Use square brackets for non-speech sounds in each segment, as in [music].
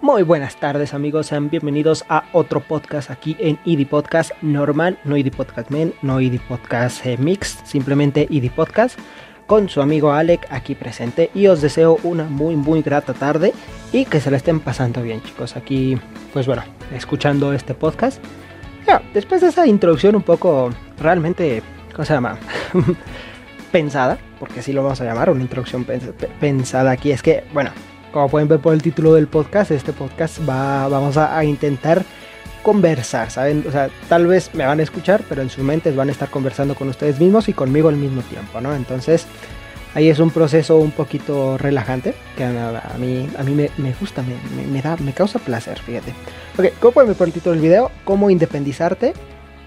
Muy buenas tardes amigos, sean bienvenidos a otro podcast aquí en ID Podcast normal, no ID Podcast Men, no ID Podcast eh, Mix, simplemente ID Podcast con su amigo Alec aquí presente y os deseo una muy muy grata tarde y que se la estén pasando bien chicos. Aquí pues bueno escuchando este podcast. Ya, después de esa introducción un poco realmente ¿cómo se llama? [laughs] pensada porque así lo vamos a llamar una introducción pensada aquí es que bueno como pueden ver por el título del podcast, este podcast va, vamos a, intentar conversar, ¿saben? O sea, tal vez me van a escuchar, pero en sus mentes van a estar conversando con ustedes mismos y conmigo al mismo tiempo, ¿no? Entonces, ahí es un proceso un poquito relajante, que a, mí, a mí me, gusta, me, da, me causa placer, fíjate. Ok, ¿cómo pueden ver por el título del video? ¿Cómo independizarte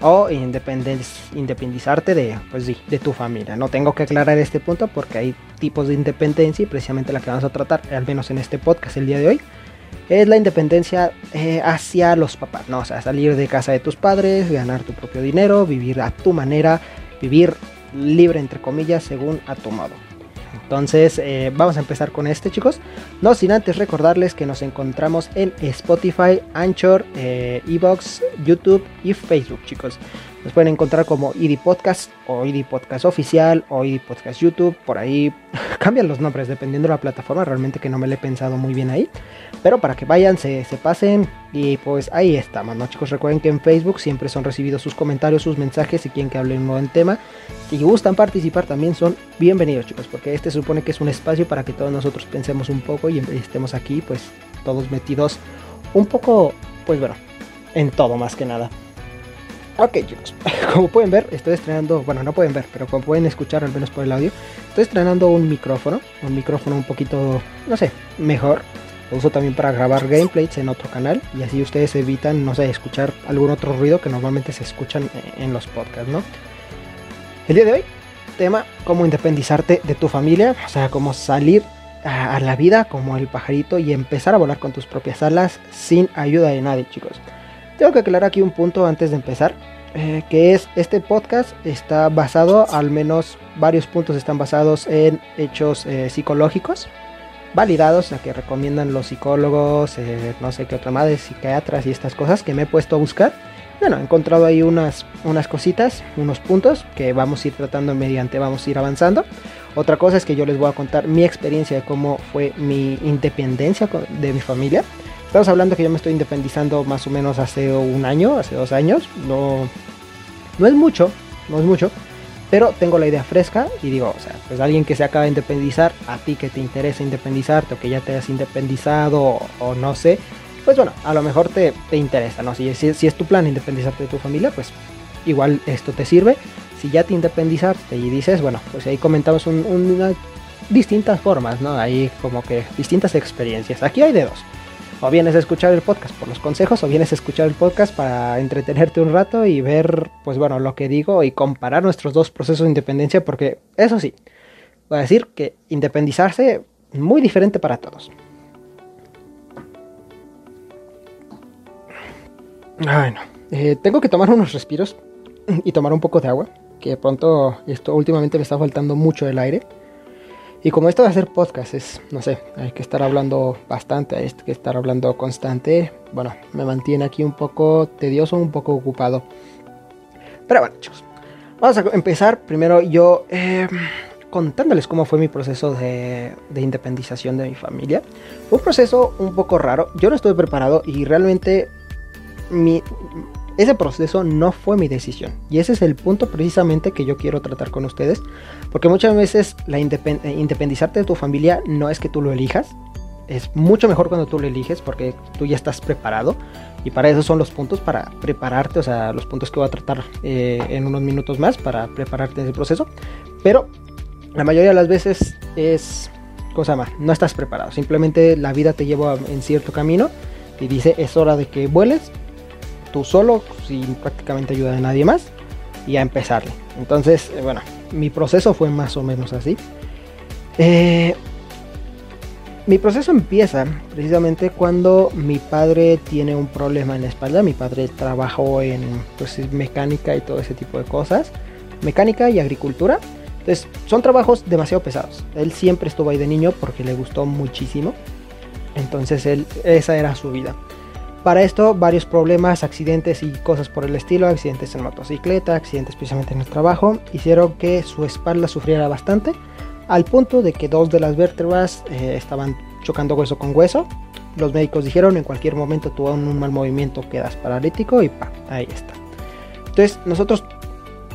o independizarte de, pues sí, de tu familia. No tengo que aclarar este punto porque hay tipos de independencia y precisamente la que vamos a tratar, al menos en este podcast el día de hoy, es la independencia eh, hacia los papás, ¿no? O sea, salir de casa de tus padres, ganar tu propio dinero, vivir a tu manera, vivir libre entre comillas según a tu modo. Entonces, eh, vamos a empezar con este, chicos. No sin antes recordarles que nos encontramos en Spotify, Anchor, eh, Evox, YouTube y Facebook, chicos. Nos pueden encontrar como ID Podcast o ID Podcast Oficial o ID Podcast YouTube. Por ahí [laughs] cambian los nombres dependiendo de la plataforma. Realmente que no me lo he pensado muy bien ahí. Pero para que vayan, se, se pasen. Y pues ahí estamos, ¿no, chicos? Recuerden que en Facebook siempre son recibidos sus comentarios, sus mensajes. Si quieren que hable un buen tema. Si gustan participar también son bienvenidos, chicos. Porque este supone que es un espacio para que todos nosotros pensemos un poco y estemos aquí, pues todos metidos un poco, pues bueno, en todo más que nada. Ok chicos, [laughs] como pueden ver, estoy estrenando, bueno no pueden ver, pero como pueden escuchar al menos por el audio, estoy estrenando un micrófono, un micrófono un poquito, no sé, mejor. Lo uso también para grabar gameplays en otro canal y así ustedes evitan, no sé, escuchar algún otro ruido que normalmente se escuchan en los podcasts, ¿no? El día de hoy, tema, cómo independizarte de tu familia, o sea, cómo salir a la vida como el pajarito y empezar a volar con tus propias alas sin ayuda de nadie, chicos. Tengo que aclarar aquí un punto antes de empezar, eh, que es este podcast está basado, al menos varios puntos están basados en hechos eh, psicológicos, validados, a que recomiendan los psicólogos, eh, no sé qué otra madre, psiquiatras y estas cosas que me he puesto a buscar. Bueno, he encontrado ahí unas, unas cositas, unos puntos que vamos a ir tratando mediante, vamos a ir avanzando. Otra cosa es que yo les voy a contar mi experiencia de cómo fue mi independencia de mi familia. Estamos hablando que yo me estoy independizando más o menos hace un año, hace dos años. No, no es mucho, no es mucho. Pero tengo la idea fresca y digo, o sea, pues alguien que se acaba de independizar, a ti que te interesa independizarte o que ya te has independizado o, no sé, pues bueno, a lo mejor te, interesa, ¿no? Si, si, es tu plan independizarte de tu familia, pues igual esto te sirve. Si ya te independizaste y dices, bueno, pues ahí comentamos unas distintas formas, ¿no? Ahí como que distintas experiencias. Aquí hay de dos o vienes a escuchar el podcast por los consejos o vienes a escuchar el podcast para entretenerte un rato y ver, pues bueno, lo que digo y comparar nuestros dos procesos de independencia porque eso sí, voy a decir que independizarse muy diferente para todos. Bueno, eh, tengo que tomar unos respiros y tomar un poco de agua, que pronto esto últimamente me está faltando mucho el aire. Y como esto de hacer podcast es, no sé, hay que estar hablando bastante, hay que estar hablando constante, bueno, me mantiene aquí un poco tedioso, un poco ocupado. Pero bueno, chicos, vamos a empezar primero yo eh, contándoles cómo fue mi proceso de, de independización de mi familia. un proceso un poco raro, yo no estuve preparado y realmente ese proceso no fue mi decisión. Y ese es el punto precisamente que yo quiero tratar con ustedes. Porque muchas veces la eh, independizarte de tu familia no es que tú lo elijas. Es mucho mejor cuando tú lo eliges porque tú ya estás preparado. Y para eso son los puntos para prepararte. O sea, los puntos que voy a tratar eh, en unos minutos más para prepararte en ese proceso. Pero la mayoría de las veces es... Cosa más, no estás preparado. Simplemente la vida te lleva en cierto camino y dice es hora de que vueles tú solo, sin prácticamente ayuda de nadie más, y a empezarle. Entonces, eh, bueno, mi proceso fue más o menos así. Eh, mi proceso empieza precisamente cuando mi padre tiene un problema en la espalda. Mi padre trabajó en pues, mecánica y todo ese tipo de cosas. Mecánica y agricultura. Entonces, son trabajos demasiado pesados. Él siempre estuvo ahí de niño porque le gustó muchísimo. Entonces él, esa era su vida. Para esto, varios problemas, accidentes y cosas por el estilo, accidentes en motocicleta, accidentes especialmente en el trabajo, hicieron que su espalda sufriera bastante, al punto de que dos de las vértebras eh, estaban chocando hueso con hueso. Los médicos dijeron en cualquier momento tuvo un mal movimiento quedas paralítico y pa, ahí está. Entonces nosotros,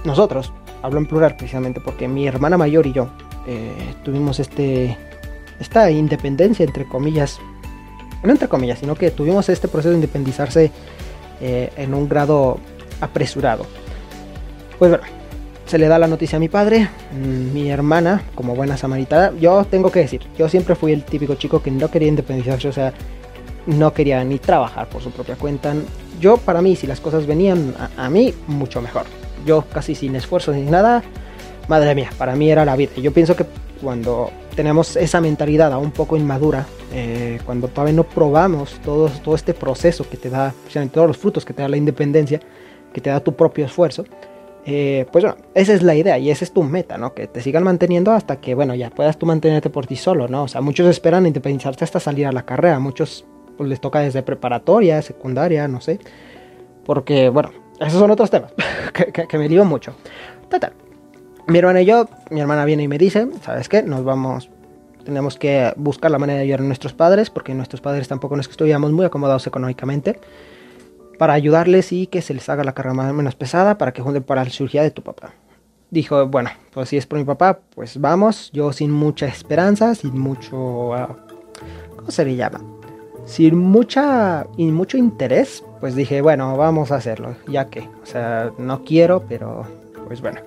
nosotros, hablo en plural precisamente porque mi hermana mayor y yo eh, tuvimos este, esta independencia entre comillas no entre comillas, sino que tuvimos este proceso de independizarse eh, en un grado apresurado. Pues bueno, se le da la noticia a mi padre, mm, mi hermana, como buena samaritana, yo tengo que decir, yo siempre fui el típico chico que no quería independizarse, o sea, no quería ni trabajar por su propia cuenta. Yo, para mí, si las cosas venían a, a mí, mucho mejor. Yo casi sin esfuerzo ni nada, madre mía, para mí era la vida. Yo pienso que cuando tenemos esa mentalidad aún un poco inmadura, eh, cuando todavía no probamos todo, todo este proceso que te da, todos los frutos que te da la independencia, que te da tu propio esfuerzo, eh, pues bueno, esa es la idea y esa es tu meta, ¿no? Que te sigan manteniendo hasta que, bueno, ya puedas tú mantenerte por ti solo, ¿no? O sea, muchos esperan independizarse hasta salir a la carrera, muchos pues, les toca desde preparatoria, secundaria, no sé, porque, bueno, esos son otros temas [laughs] que, me lío mucho. Total, mi hermana y yo, mi hermana viene y me dice, ¿sabes qué? Nos vamos, tenemos que buscar la manera de ayudar a nuestros padres, porque nuestros padres tampoco nos estuviéramos muy acomodados económicamente, para ayudarles y que se les haga la carga más menos pesada para que junten para la cirugía de tu papá. Dijo, bueno, pues si es por mi papá, pues vamos, yo sin mucha esperanza, sin mucho... Ah, ¿Cómo se le llama? Sin mucha y mucho interés, pues dije, bueno, vamos a hacerlo, ya que, o sea, no quiero, pero pues bueno.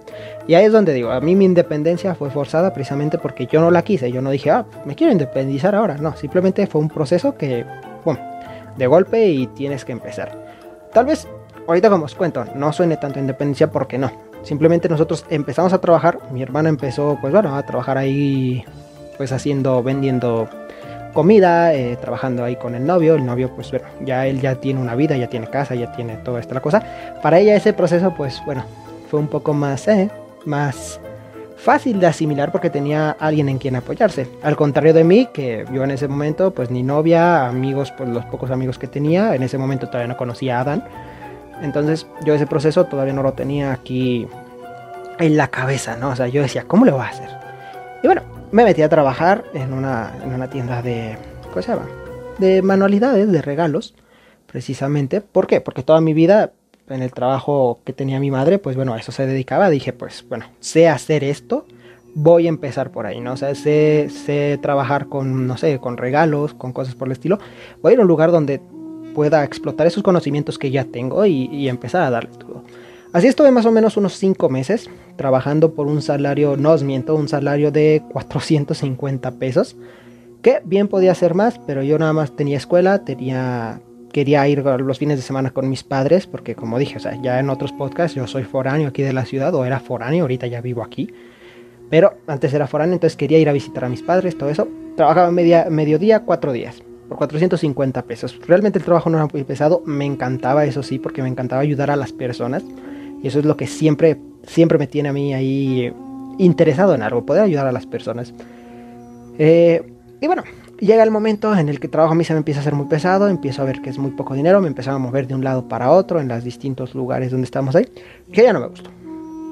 Y ahí es donde digo, a mí mi independencia fue forzada precisamente porque yo no la quise. Yo no dije, ah, me quiero independizar ahora. No, simplemente fue un proceso que, pum, de golpe y tienes que empezar. Tal vez, ahorita como os cuento, no suene tanto independencia porque no. Simplemente nosotros empezamos a trabajar. Mi hermana empezó, pues bueno, a trabajar ahí, pues haciendo, vendiendo comida, eh, trabajando ahí con el novio. El novio, pues bueno, ya él ya tiene una vida, ya tiene casa, ya tiene toda esta la cosa. Para ella ese proceso, pues bueno, fue un poco más, eh, más fácil de asimilar porque tenía alguien en quien apoyarse. Al contrario de mí, que yo en ese momento, pues ni novia, amigos, pues los pocos amigos que tenía, en ese momento todavía no conocía a Adán. Entonces yo ese proceso todavía no lo tenía aquí en la cabeza, ¿no? O sea, yo decía, ¿cómo lo va a hacer? Y bueno, me metí a trabajar en una, en una tienda de, ¿cómo se llama? De manualidades, de regalos, precisamente. ¿Por qué? Porque toda mi vida en el trabajo que tenía mi madre, pues bueno, a eso se dedicaba. Dije, pues bueno, sé hacer esto, voy a empezar por ahí, ¿no? O sea, sé, sé trabajar con, no sé, con regalos, con cosas por el estilo. Voy a ir a un lugar donde pueda explotar esos conocimientos que ya tengo y, empezar a darle todo. Así estuve más o menos unos 5 meses trabajando por un salario, no os miento, un salario de 450 pesos. Que bien podía ser más, pero yo nada más tenía escuela, tenía quería ir los fines de semana con mis padres, porque como dije, o sea, ya en otros podcasts yo soy foráneo aquí de la ciudad, o era foráneo, ahorita ya vivo aquí. Pero antes era foráneo, entonces quería ir a visitar a mis padres, todo eso. Trabajaba media, mediodía, cuatro días, por 450 pesos. Realmente el trabajo no era muy pesado, me encantaba, eso sí, porque me encantaba ayudar a las personas. Y eso es lo que siempre, siempre me tiene a mí ahí interesado en algo, poder ayudar a las personas. Eh, y bueno, llega el momento en el que trabajo a mí se me empieza a hacer muy pesado, empiezo a ver que es muy poco dinero, me empezaba a mover de un lado para otro en los distintos lugares donde estamos ahí, que ya no me gustó.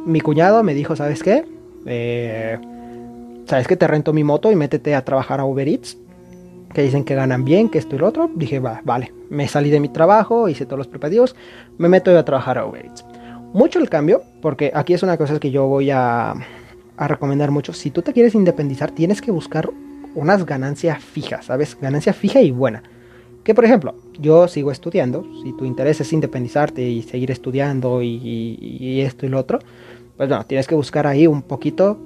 Mi cuñado me dijo, ¿sabes qué? Eh, ¿Sabes qué? Te rento mi moto y métete a trabajar a Uber Eats, que dicen que ganan bien, que esto y lo otro. Dije, va, vale, me salí de mi trabajo, hice todos los preparativos, me meto a trabajar a Uber Eats. Mucho el cambio, porque aquí es una cosa que yo voy a, a recomendar mucho. Si tú te quieres independizar, tienes que buscar unas ganancias fijas, ¿sabes? Ganancia fija y buena. Que por ejemplo, yo sigo estudiando, si tu interés es independizarte y seguir estudiando y, esto y lo otro, pues bueno, tienes que buscar ahí un poquito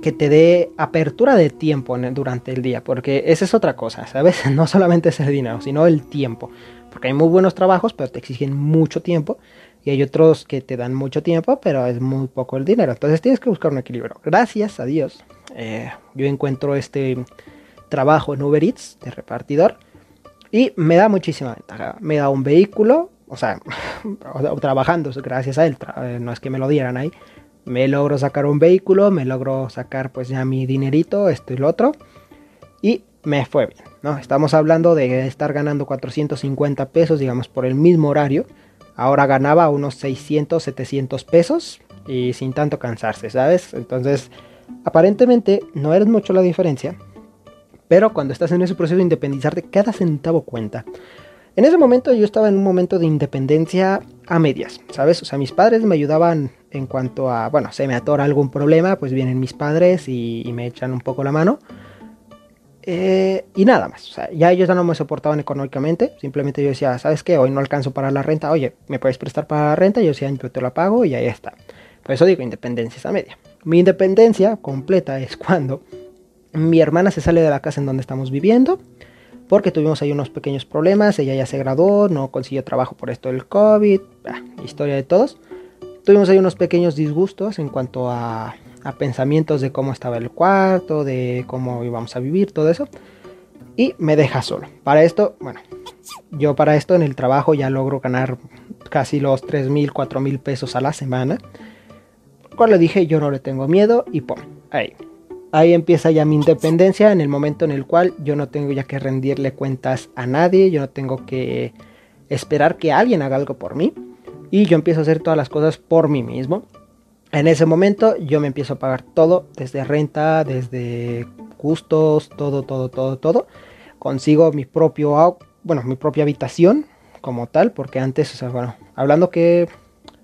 que te dé apertura de tiempo durante el día, porque esa es otra cosa, ¿sabes? [laughs] No solamente es el dinero, sino el tiempo, porque hay muy buenos trabajos, pero te exigen mucho tiempo, y hay otros que te dan mucho tiempo, pero es muy poco el dinero, entonces tienes que buscar un equilibrio. Gracias a Dios, eh, yo encuentro este trabajo en Uber Eats de repartidor y me da muchísima ventaja. Me da un vehículo, o sea, [laughs] trabajando gracias a él, eh, no es que me lo dieran ahí. Me logro sacar un vehículo, me logro sacar pues ya mi dinerito, esto y lo otro. Y me fue bien, ¿no? Estamos hablando de estar ganando 450 pesos, digamos, por el mismo horario. Ahora ganaba unos 600, 700 pesos y sin tanto cansarse, ¿sabes? Entonces, aparentemente no eres mucho la diferencia, pero cuando estás en ese proceso de independizarte, cada centavo cuenta. En ese momento yo estaba en un momento de independencia a medias, ¿sabes? O sea, mis padres me ayudaban en cuanto a, bueno, se me atora algún problema, pues vienen mis padres y, me echan un poco la mano. Eh, y nada más, o sea, ya ellos ya no me soportaban económicamente, simplemente yo decía, ¿sabes qué? Hoy no alcanzo para la renta, oye, ¿me puedes prestar para la renta? Yo decía, yo te lo pago y ahí está. Por eso digo, independencia es a media. Mi independencia completa es cuando mi hermana se sale de la casa en donde estamos viviendo, porque tuvimos ahí unos pequeños problemas, ella ya se graduó, no consiguió trabajo por esto del COVID, historia de todos. Tuvimos ahí unos pequeños disgustos en cuanto a, a, pensamientos de cómo estaba el cuarto, de cómo íbamos a vivir, todo eso. Y me deja solo. Para esto, bueno, yo para esto en el trabajo ya logro ganar casi los 3 mil, 4 mil pesos a la semana. Cuando dije yo no le tengo miedo y pum, ahí. Ahí empieza ya mi independencia en el momento en el cual yo no tengo ya que rendirle cuentas a nadie, yo no tengo que esperar que alguien haga algo por mí y yo empiezo a hacer todas las cosas por mí mismo. En ese momento yo me empiezo a pagar todo, desde renta, desde gustos, todo, todo, todo, todo. Consigo mi propio, bueno, mi propia habitación como tal, porque antes, o sea, bueno, hablando que,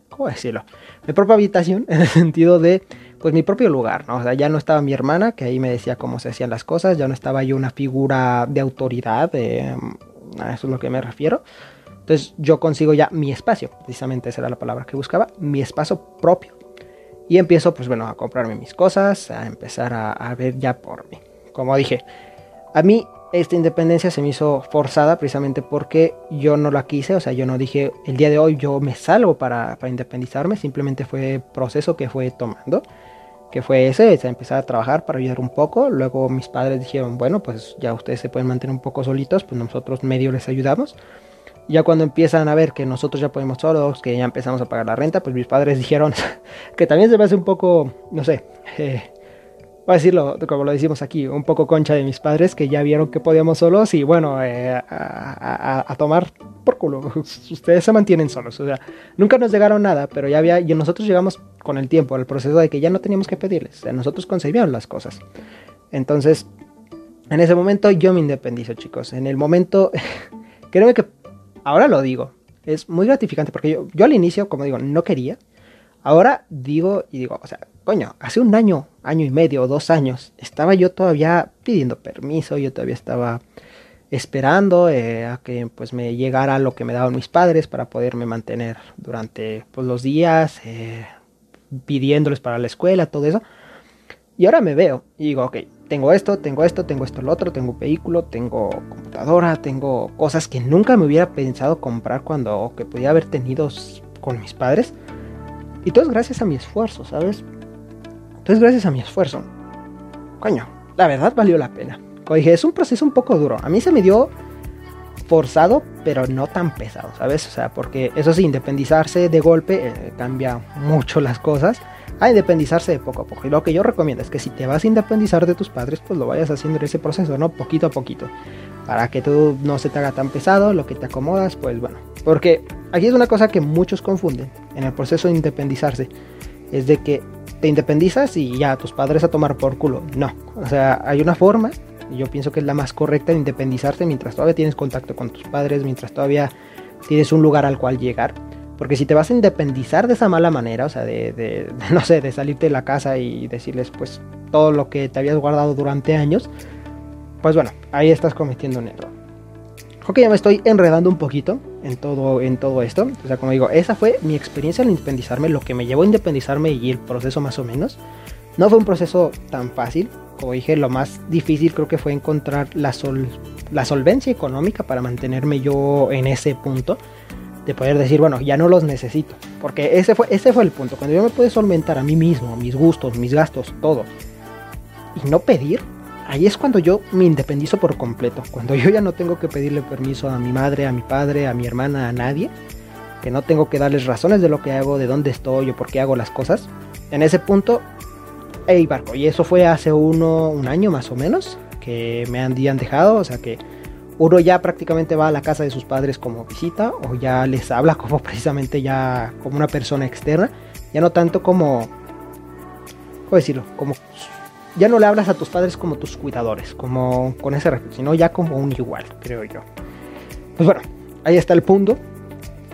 ¿cómo decirlo? Mi propia habitación [laughs] en el sentido de, pues mi propio lugar, ¿no? O sea, ya no estaba mi hermana, que ahí me decía cómo se hacían las cosas, ya no estaba yo una figura de autoridad, a eso es lo que me refiero. Entonces yo consigo ya mi espacio, precisamente esa era la palabra que buscaba, mi espacio propio. Y empiezo, pues bueno, a comprarme mis cosas, a empezar a, ver ya por mí. Como dije, a mí esta independencia se me hizo forzada precisamente porque yo no la quise, o sea, yo no dije el día de hoy yo me salgo para, para independizarme, simplemente fue proceso que fue tomando, que fue ese, es empezar a trabajar para ayudar un poco, luego mis padres dijeron, bueno, pues ya ustedes se pueden mantener un poco solitos, pues nosotros medio les ayudamos, ya cuando empiezan a ver que nosotros ya podemos solos, que ya empezamos a pagar la renta, pues mis padres [laughs] dijeron [laughs] que también se me hace un poco, no sé, eh, voy a decirlo como lo decimos aquí, un poco concha de mis padres que ya vieron que podíamos solos y bueno, eh, a, tomar por culo. [laughs] Ustedes se mantienen solos, o sea, nunca nos llegaron nada, pero ya había, y nosotros llegamos con el tiempo, al proceso de que ya no teníamos que pedirles, o sea, nosotros concebíamos las cosas. Entonces, en ese momento yo me independizo, chicos. En el momento, créeme que ahora lo digo, es muy gratificante porque yo, yo al inicio, como digo, no quería. Ahora digo y digo, o sea, coño, hace un año, año y medio, dos años, estaba yo todavía pidiendo permiso, yo todavía estaba esperando eh, a que pues me llegara lo que me daban mis padres para poderme mantener durante pues, los días, eh, pidiéndoles para la escuela, todo eso. Y ahora me veo y digo, ok, tengo esto, tengo esto, tengo esto, lo otro, tengo vehículo, tengo computadora, tengo cosas que nunca me hubiera pensado comprar cuando que podía haber tenido con mis padres. Y todo es gracias a mi esfuerzo, ¿sabes? Todo es gracias a mi esfuerzo. Coño, la verdad valió la pena. Como dije, es un proceso un poco duro. A mí se me dio forzado, pero no tan pesado, ¿sabes? O sea, porque eso sí, independizarse de golpe eh, cambia mucho las cosas a independizarse de poco a poco. Y lo que yo recomiendo es que si te vas a independizar de tus padres, pues lo vayas haciendo en ese proceso, ¿no? Poquito a poquito. Para que tú no se te haga tan pesado, lo que te acomodas, pues bueno. Porque aquí es una cosa que muchos confunden en el proceso de independizarse. Es de que te independizas y ya tus padres a tomar por culo. No. O sea, hay una forma, y yo pienso que es la más correcta de independizarte mientras todavía tienes contacto con tus padres, mientras todavía tienes un lugar al cual llegar porque si te vas a independizar de esa mala manera, o sea, de, no sé, de salirte de la casa y decirles pues todo lo que te habías guardado durante años, pues bueno, ahí estás cometiendo un error. Ok, ya me estoy enredando un poquito en todo, en todo esto. O sea, como digo, esa fue mi experiencia al independizarme, lo que me llevó a independizarme y el proceso más o menos. No fue un proceso tan fácil. Como dije, lo más difícil creo que fue encontrar la, sol, la solvencia económica para mantenerme yo en ese punto de poder decir, bueno, ya no los necesito. Porque ese fue, ese fue el punto. Cuando yo me pude solventar a mí mismo, mis gustos, mis gastos, todo, y no pedir, ahí es cuando yo me independizo por completo. Cuando yo ya no tengo que pedirle permiso a mi madre, a mi padre, a mi hermana, a nadie. Que no tengo que darles razones de lo que hago, de dónde estoy o por qué hago las cosas. En ese punto, hey barco. Y eso fue hace uno, un año más o menos. que me han, han dejado, o sea que uno ya prácticamente va a la casa de sus padres como visita o ya les habla como [laughs] precisamente ya como una persona externa, ya no tanto como, ¿cómo decirlo? Como ya no le hablas a tus padres como tus cuidadores, como con ese respeto, sino ya como un igual, creo yo. Pues bueno, ahí está el punto.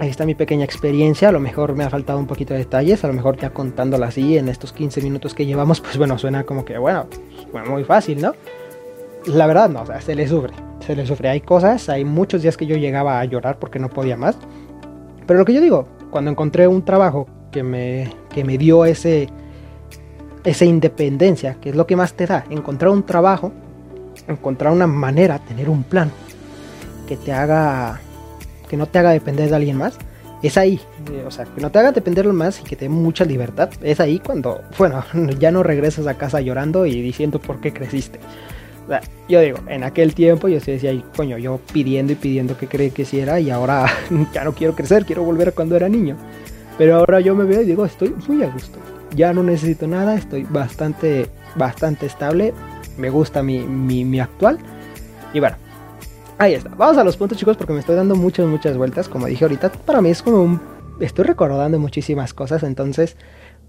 Ahí está mi pequeña experiencia. A lo mejor me ha faltado un poquito de detalles. A lo mejor ya contándola así en estos 15 minutos que llevamos, pues bueno, suena como que, bueno, muy fácil, ¿no? La verdad no, se le sufre. Se le sufre. Hay cosas, hay muchos días que yo llegaba a llorar porque no podía más. Pero lo que yo digo, cuando encontré un trabajo que me, que me dio ese, esa independencia, que es lo que más te da, encontrar un trabajo, encontrar una manera, tener un plan que te haga que no te haga depender de alguien más, es ahí. Eh, o sea, que no te haga depender más y que te dé mucha libertad. Es ahí cuando, bueno, [laughs] ya no regresas a casa llorando y diciendo por qué creciste. Yo digo, en aquel tiempo yo se decía, coño, yo pidiendo y pidiendo que cree que sí era y ahora [laughs] ya no quiero crecer, quiero volver a cuando era niño. Pero ahora yo me veo y digo, estoy muy a gusto. Ya no necesito nada, estoy bastante, bastante estable. Me gusta mi, mi, mi actual. Y bueno, Ahí está. Vamos a los puntos, chicos, porque me estoy dando muchas, muchas vueltas. Como dije ahorita, para mí es como un... Estoy recordando muchísimas cosas, entonces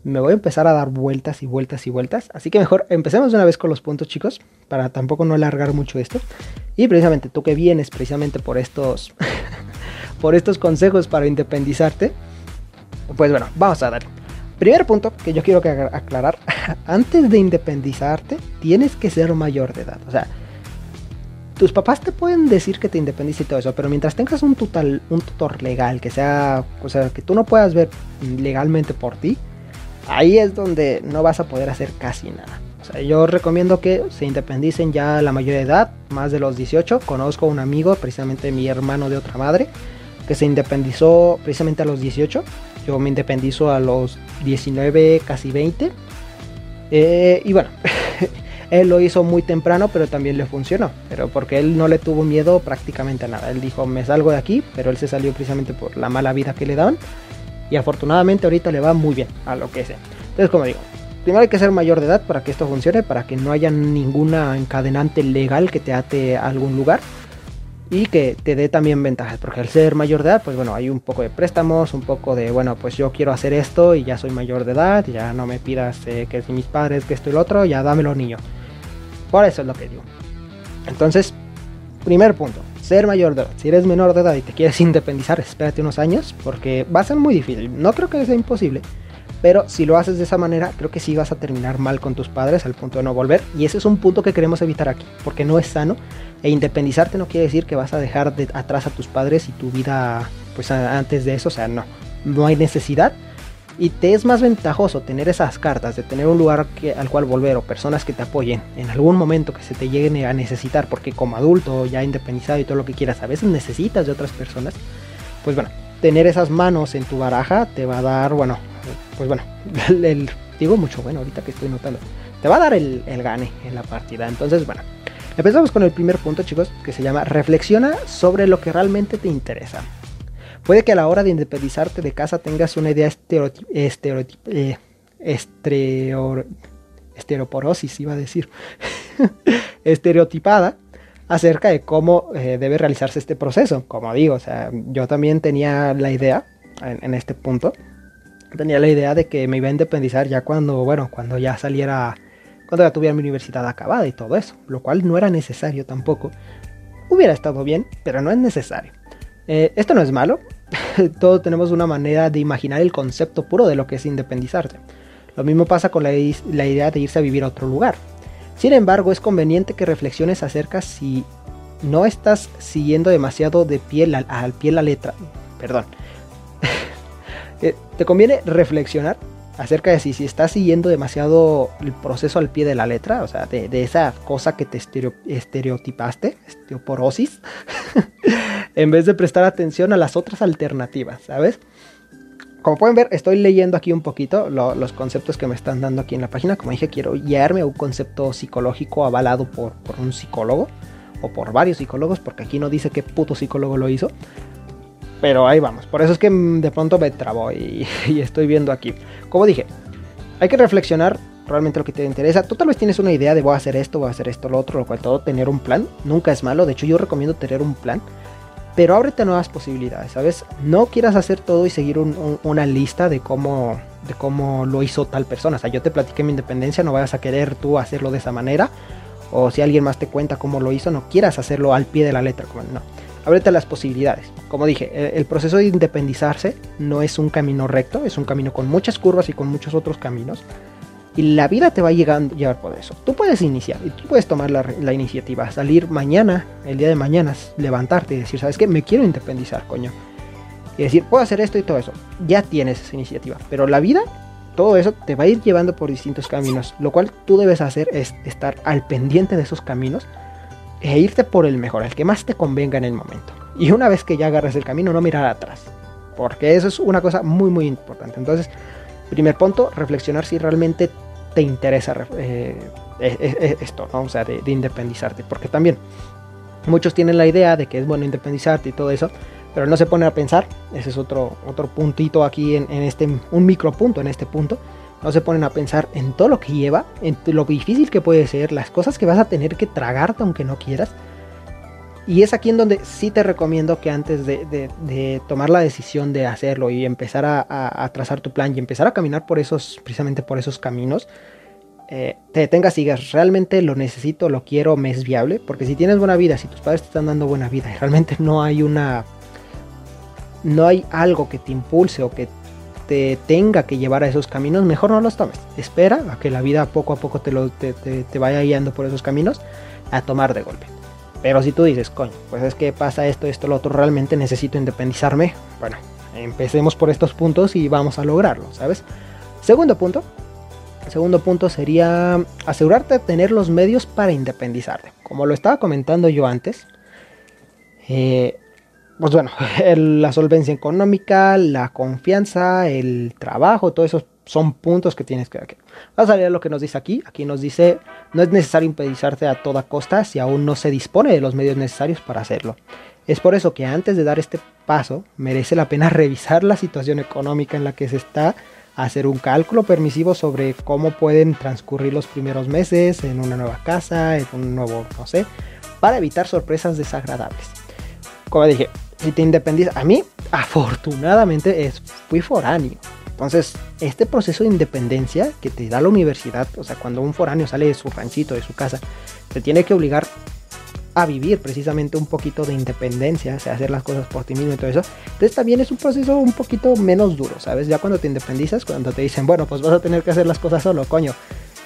me voy a empezar a dar vueltas y vueltas y vueltas. Así que mejor empecemos de una vez con los puntos, chicos, para tampoco no alargar mucho esto. Y precisamente tú que vienes precisamente por estos... [laughs] por estos consejos para independizarte, pues bueno, vamos a dar. Primer punto que yo quiero aclarar, [laughs] antes de independizarte, tienes que ser mayor de edad. O sea, tus papás te pueden decir que te independices y todo eso, pero mientras tengas un, tutor, un tutor legal que sea, o sea, que tú no puedas ver legalmente por ti, ahí es donde no vas a poder hacer casi nada. O sea, yo recomiendo que se independicen ya a la mayor edad, más de los 18. Conozco a un amigo, precisamente mi hermano de otra madre, que se independizó precisamente a los 18. Yo me independizo a los 19, casi 20. Eh, y bueno, [laughs] Él lo hizo muy temprano, pero también le funcionó. Pero porque él no le tuvo miedo prácticamente a nada. Él dijo, me salgo de aquí, pero él se salió precisamente por la mala vida que le daban. Y afortunadamente ahorita le va muy bien a lo que sea. Entonces, como digo, primero hay que ser mayor de edad para que esto funcione, para que no haya ninguna encadenante legal que te ate a algún lugar y que te dé también ventajas, porque al ser mayor de edad, pues bueno, hay un poco de préstamos, un poco de, bueno, pues yo quiero hacer esto y ya soy mayor de edad, ya no me pidas eh, que si mis padres, que esto y lo otro, ya dámelo niño. Por eso es lo que digo. Entonces, primer punto, ser mayor de edad. Si eres menor de edad y te quieres [laughs] independizar, espérate unos años, porque va a ser muy difícil. No creo que sea imposible, pero si lo haces de esa manera, creo que sí vas a terminar mal con tus padres al punto de no volver. Y ese es un punto que queremos evitar aquí, porque no es sano. E independizarte no quiere decir que vas a dejar de atrás a tus padres y tu vida, pues antes de eso, o sea, no. No hay necesidad y te es más ventajoso tener esas cartas, de tener un lugar al cual volver o personas que te apoyen en algún momento que se te lleguen a necesitar, porque como adulto ya independizado y todo lo que quieras, a veces necesitas de otras personas, pues bueno, tener esas manos en tu baraja te va a dar, bueno, pues bueno, [laughs] el, digo mucho bueno ahorita que estoy notando, te va a dar el, el gane en la partida. Entonces, bueno, empezamos con el primer punto, chicos, que se llama reflexiona sobre lo que realmente te interesa. Puede que a la hora de independizarte de casa tengas una idea eh, iba a decir, [laughs] estereotipada acerca de cómo eh, debe realizarse este proceso. Como digo, o sea, yo también tenía la idea en, este punto, tenía la idea de que me iba a independizar ya cuando, bueno, cuando ya saliera, cuando ya tuviera mi universidad acabada y todo eso, lo cual no era necesario tampoco. Hubiera estado bien, pero no es necesario. Eh, esto no es malo, [laughs] todos tenemos una manera de imaginar el concepto puro de lo que es independizarte. Lo mismo pasa con la, idea de irse a vivir a otro lugar. Sin embargo, es conveniente que reflexiones acerca si no estás siguiendo demasiado de piel al, pie la letra. Perdón. [laughs] Eh, te conviene reflexionar acerca de si, si estás siguiendo demasiado el proceso al pie de la letra, o sea, de, esa cosa que te estereotipaste, esteoporosis, [laughs] en vez de prestar atención a las otras alternativas, ¿sabes? Como pueden ver, estoy leyendo aquí un poquito los conceptos que me están dando aquí en la página. Como dije, quiero guiarme a un concepto psicológico avalado por, por un psicólogo o por varios psicólogos, porque aquí no dice qué puto psicólogo lo hizo. Pero ahí vamos. Por eso es que de pronto me trabo [laughs] y, estoy viendo aquí. Como dije, hay que reflexionar realmente lo que te interesa. Tú tal vez tienes una idea de voy a hacer esto, voy a hacer esto, lo otro, lo cual todo tener un plan nunca es malo. De hecho, yo recomiendo tener un plan. Pero ábrete nuevas posibilidades, ¿sabes? No quieras hacer todo y seguir una lista de cómo, de cómo lo hizo tal persona. O sea, yo te platiqué mi independencia, no vayas a querer tú hacerlo de esa manera. O si alguien más te cuenta cómo lo hizo, no quieras hacerlo al pie de la letra. No ábrete las posibilidades. Como dije, el proceso de independizarse no es un camino recto, es un camino con muchas curvas y con muchos otros caminos. Y la vida te va a llegar, llevar por eso. Tú puedes iniciar y tú puedes tomar la, la, iniciativa, salir mañana, el día de mañana, levantarte y decir, ¿sabes qué? Me quiero independizar, coño. Y decir, puedo hacer esto y todo eso. Ya tienes esa iniciativa. Pero la vida, todo eso te va a ir llevando por distintos caminos. Lo cual tú debes hacer es estar al pendiente de esos caminos e irte por el mejor, el que más te convenga en el momento. Y una vez que ya agarres el camino, no mirar atrás. Porque eso es una cosa muy, muy importante. Entonces, primer punto, reflexionar si realmente te interesa eh, eh, eh, esto, ¿no? O sea, de, independizarte. Porque también muchos tienen la idea de que es bueno independizarte y todo eso, pero no se ponen a pensar. Ese es otro, otro puntito aquí en, en este, un micropunto en este punto no se ponen a pensar en todo lo que lleva, en lo difícil que puede ser, las cosas que vas a tener que tragarte aunque no quieras. Y es aquí en donde sí te recomiendo que antes de, tomar la decisión de hacerlo y empezar a, trazar tu plan y empezar a caminar por esos, precisamente por esos caminos, eh, te detengas y digas, realmente lo necesito, lo quiero, me es viable. Porque si tienes buena vida, si tus padres te están dando buena vida y realmente no hay una... No hay algo que te impulse o que te tenga que llevar a esos caminos, mejor no los tomes. Espera a que la vida poco a poco te, lo, te, vaya guiando por esos caminos a tomar de golpe. Pero si tú dices, coño, pues es que pasa esto, esto, lo otro, realmente necesito independizarme, bueno, empecemos por estos puntos y vamos a lograrlo, ¿sabes? Segundo punto. Segundo punto sería asegurarte de tener los medios para independizarte. Como lo estaba comentando yo antes, eh, pues bueno, [laughs] la solvencia económica, la confianza, el trabajo, todos esos son puntos que tienes que... Vamos a ver lo que nos dice aquí. Aquí nos dice, no es necesario impedizarte a toda costa si aún no se dispone de los medios necesarios para hacerlo. Es por eso que antes de dar este paso, merece la pena [laughs] revisar la situación económica en la que se está, hacer un cálculo permisivo sobre cómo pueden transcurrir los primeros meses en una nueva casa, en un nuevo, no sé, para evitar sorpresas desagradables. Como dije, si te independizas, a mí afortunadamente es, fui foráneo. Entonces, este proceso de independencia que te da la universidad, o sea, cuando un foráneo sale de su ranchito, de su casa, te tiene que obligar a vivir precisamente un poquito de independencia, o sea, hacer las cosas por ti mismo y todo eso. Entonces también es un proceso un poquito menos duro, ¿sabes? Ya cuando te independizas, cuando te dicen, bueno, pues vas a tener que hacer las cosas solo, coño,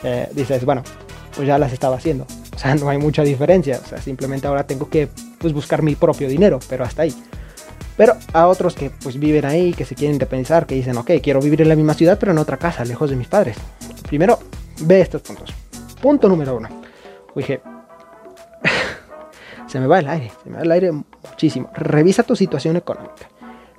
eh, dices, bueno, pues ya las estaba haciendo. O sea, [laughs] no hay mucha diferencia. O sea, simplemente ahora tengo que pues, buscar mi propio dinero, pero hasta ahí. Pero a otros que pues viven ahí, que se quieren independizar, que dicen, ok, quiero vivir en la misma ciudad, pero en otra casa, lejos de mis padres. Primero, ve estos puntos. Punto número uno. Dije, [laughs] se me va el aire, se me va el aire muchísimo. Revisa tu situación económica.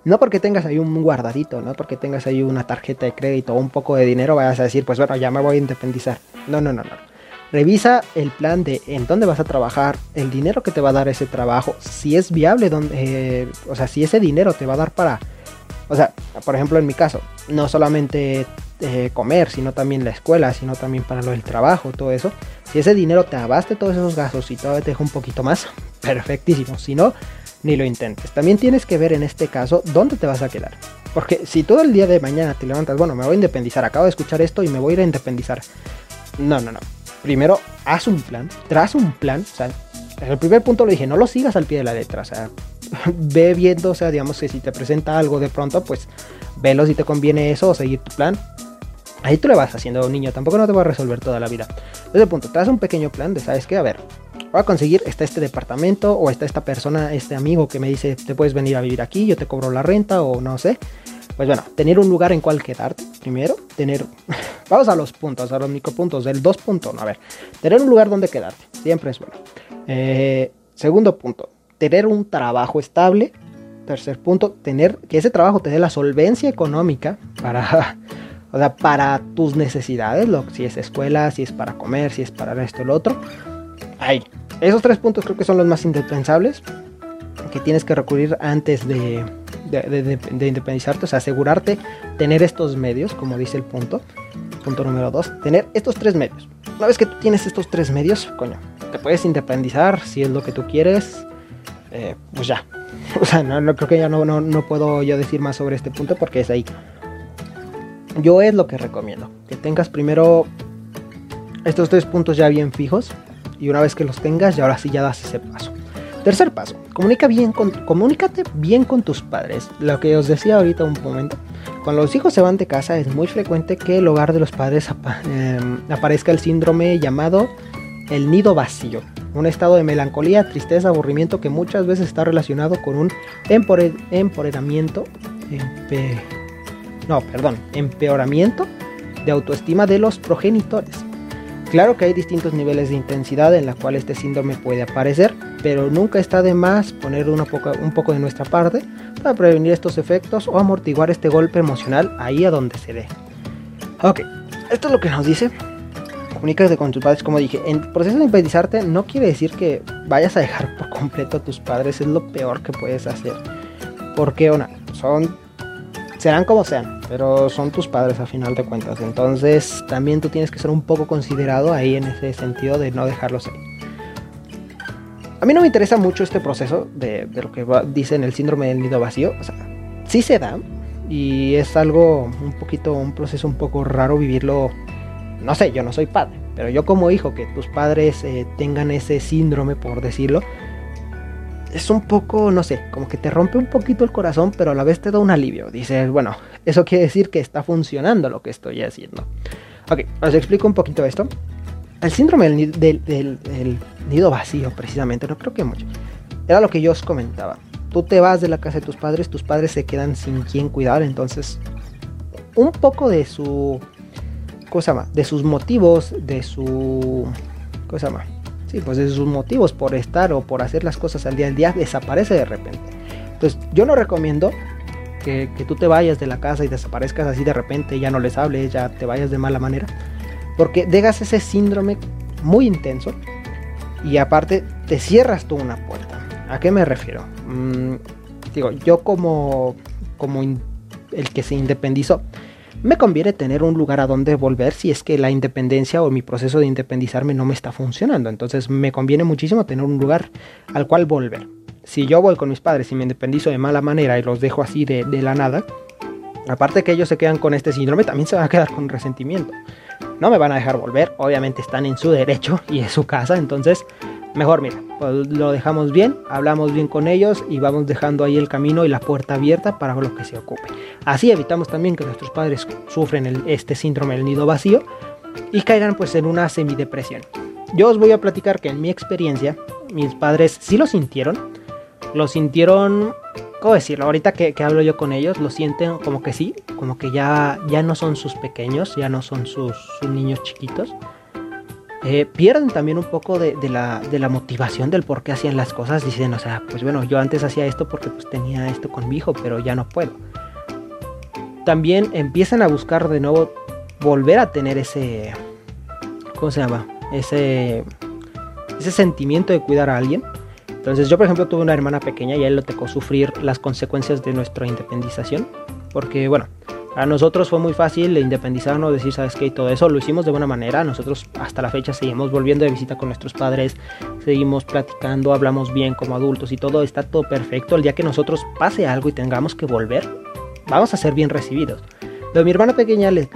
No porque tengas ahí un guardadito, no porque tengas ahí una tarjeta de crédito o un poco de dinero, vayas a decir, pues bueno, ya me voy a independizar. No, no, no, no. Revisa el plan de en dónde vas a trabajar, el dinero que te va a dar ese trabajo, si es viable, donde, eh, o sea, si ese dinero te va a dar para, o sea, por ejemplo en mi caso, no solamente eh, comer, sino también la escuela, sino también para lo del trabajo, todo eso. Si ese dinero te abaste todos esos gastos y todavía te deja un poquito más, [laughs] perfectísimo. Si no, ni lo intentes. También tienes que ver en este caso dónde te vas a quedar. Porque si todo el día de mañana te levantas, bueno, me voy a independizar, acabo de escuchar esto y me voy a ir a independizar. No, no, no. Primero, haz un plan, tras un plan. O sea, el primer punto lo dije, no lo sigas al pie de la letra. O sea, [laughs] ve viendo, o sea, digamos que si te presenta algo de pronto, pues velo si te conviene eso o seguir tu plan. Ahí tú le vas haciendo un niño, tampoco no te va a resolver toda la vida. Desde el punto, tras un pequeño plan de, ¿sabes qué? A ver, voy a conseguir, está este departamento o está esta persona, este amigo que me dice, te puedes venir a vivir aquí, yo te cobro la renta o no sé. Pues bueno, tener un lugar en cual quedarte, primero, tener, [laughs] vamos a los puntos, a los micropuntos, del 2.1, a ver, tener un lugar donde quedarte, siempre es bueno. Eh, segundo punto, tener un trabajo estable. Tercer punto, tener que ese trabajo te dé la solvencia económica para, [laughs] o sea, para tus necesidades, lo, si es escuela, si es para comer, si es para esto lo otro. Ahí, esos tres puntos creo que son los más indispensables que tienes que recurrir antes de, de, independizarte, o sea, asegurarte tener estos medios, como dice el punto. punto número dos, tener estos tres medios. Una vez que tú tienes estos tres medios, coño, te puedes independizar si es lo que tú quieres, eh, pues ya. [laughs] O sea, no, no creo que ya no, no, no puedo yo decir más sobre este punto porque es ahí. Yo es lo que recomiendo, que tengas primero estos tres puntos ya bien fijos y una vez que los tengas, ya ahora sí ya das ese paso. Tercer paso, comunica bien con, comunícate bien con tus padres. Lo que os decía ahorita un momento, cuando los hijos se van de casa es muy frecuente que el hogar de los padres em, aparezca el síndrome llamado el nido vacío. Un estado de melancolía, tristeza, aburrimiento que muchas veces está relacionado con un no, perdón, empeoramiento de autoestima de los progenitores. Claro que hay distintos niveles de intensidad en la cual este síndrome puede aparecer, pero nunca está de más poner un poco de nuestra parte para prevenir estos efectos o amortiguar este golpe emocional ahí a donde se dé. Ok, esto es lo que nos dice. Comunícate con tus padres, como dije. En proceso de impedizarte no quiere decir que vayas a dejar por completo a tus padres, es lo peor que puedes hacer. Porque, una, son serán como sean, pero son tus padres a final de cuentas. Entonces también tú tienes que ser un poco considerado ahí en ese sentido de no dejarlos ahí. A mí no me interesa mucho este proceso de, lo que dicen el síndrome del nido vacío. O sea, sí se da y es algo un poquito, un proceso un poco raro vivirlo. No sé, yo no soy padre, pero yo como hijo que tus padres eh, tengan ese síndrome, por decirlo, es un poco, no sé, como que te rompe un poquito el corazón, pero a la vez te da un alivio. Dices, bueno, eso quiere decir que está funcionando lo que estoy haciendo. Ok, os explico un poquito esto. El síndrome del, nido vacío, precisamente, no creo que mucho. Era lo que yo os comentaba. Tú te vas de la casa de tus padres, tus padres se quedan sin quien cuidar, entonces un poco de su... ¿Cómo se llama? De sus motivos, de su... ¿Cómo se llama? Pues de sus motivos por estar o por hacer las cosas al día al día desaparece de repente. Entonces yo no recomiendo que, tú te vayas de la casa y desaparezcas así de repente, ya no les hables, ya te vayas de mala manera, porque dejas ese síndrome muy intenso y aparte te cierras tú una puerta. ¿A qué me refiero? Mm, digo, yo como, como el que se independizó, me conviene tener un lugar a donde volver si es que la independencia o mi proceso de independizarme no me está funcionando. Entonces me conviene muchísimo tener un lugar al cual volver. Si yo voy con mis padres y me independizo de mala manera y los dejo así de, la nada, aparte que ellos se quedan con este síndrome, también se van a quedar con resentimiento. No me van a dejar volver, obviamente están en su derecho y es su casa, entonces mejor mira, pues lo dejamos bien, hablamos bien con ellos y vamos dejando ahí el camino y la puerta abierta para lo que se ocupe. Así evitamos también que nuestros padres sufren este síndrome del nido vacío y caigan pues en una semidepresión. Yo os voy a platicar que en mi experiencia mis padres sí lo sintieron, lo sintieron, ¿cómo decirlo? Ahorita que, hablo yo con ellos, lo sienten como que sí, como que ya, ya no son sus pequeños, ya no son sus niños chiquitos eh, pierden también un poco de, la, motivación del por qué hacían las cosas. Dicen, o sea, pues bueno, yo antes hacía esto porque pues tenía esto con mi hijo, pero ya no puedo. También empiezan a buscar de nuevo volver a tener ese, ¿cómo se llama? Ese, ese sentimiento de cuidar a alguien. Entonces yo por ejemplo tuve una hermana pequeña y a él le tocó sufrir las consecuencias de nuestra independización. Porque bueno, a nosotros fue muy fácil independizarnos, decir, ¿sabes qué? Y todo eso lo hicimos de buena manera. Nosotros hasta la fecha seguimos volviendo de visita con nuestros padres, seguimos platicando, hablamos bien como adultos y todo está todo perfecto. El día que nosotros pase algo y tengamos que volver, vamos a ser bien recibidos. Pero mi hermana pequeña le,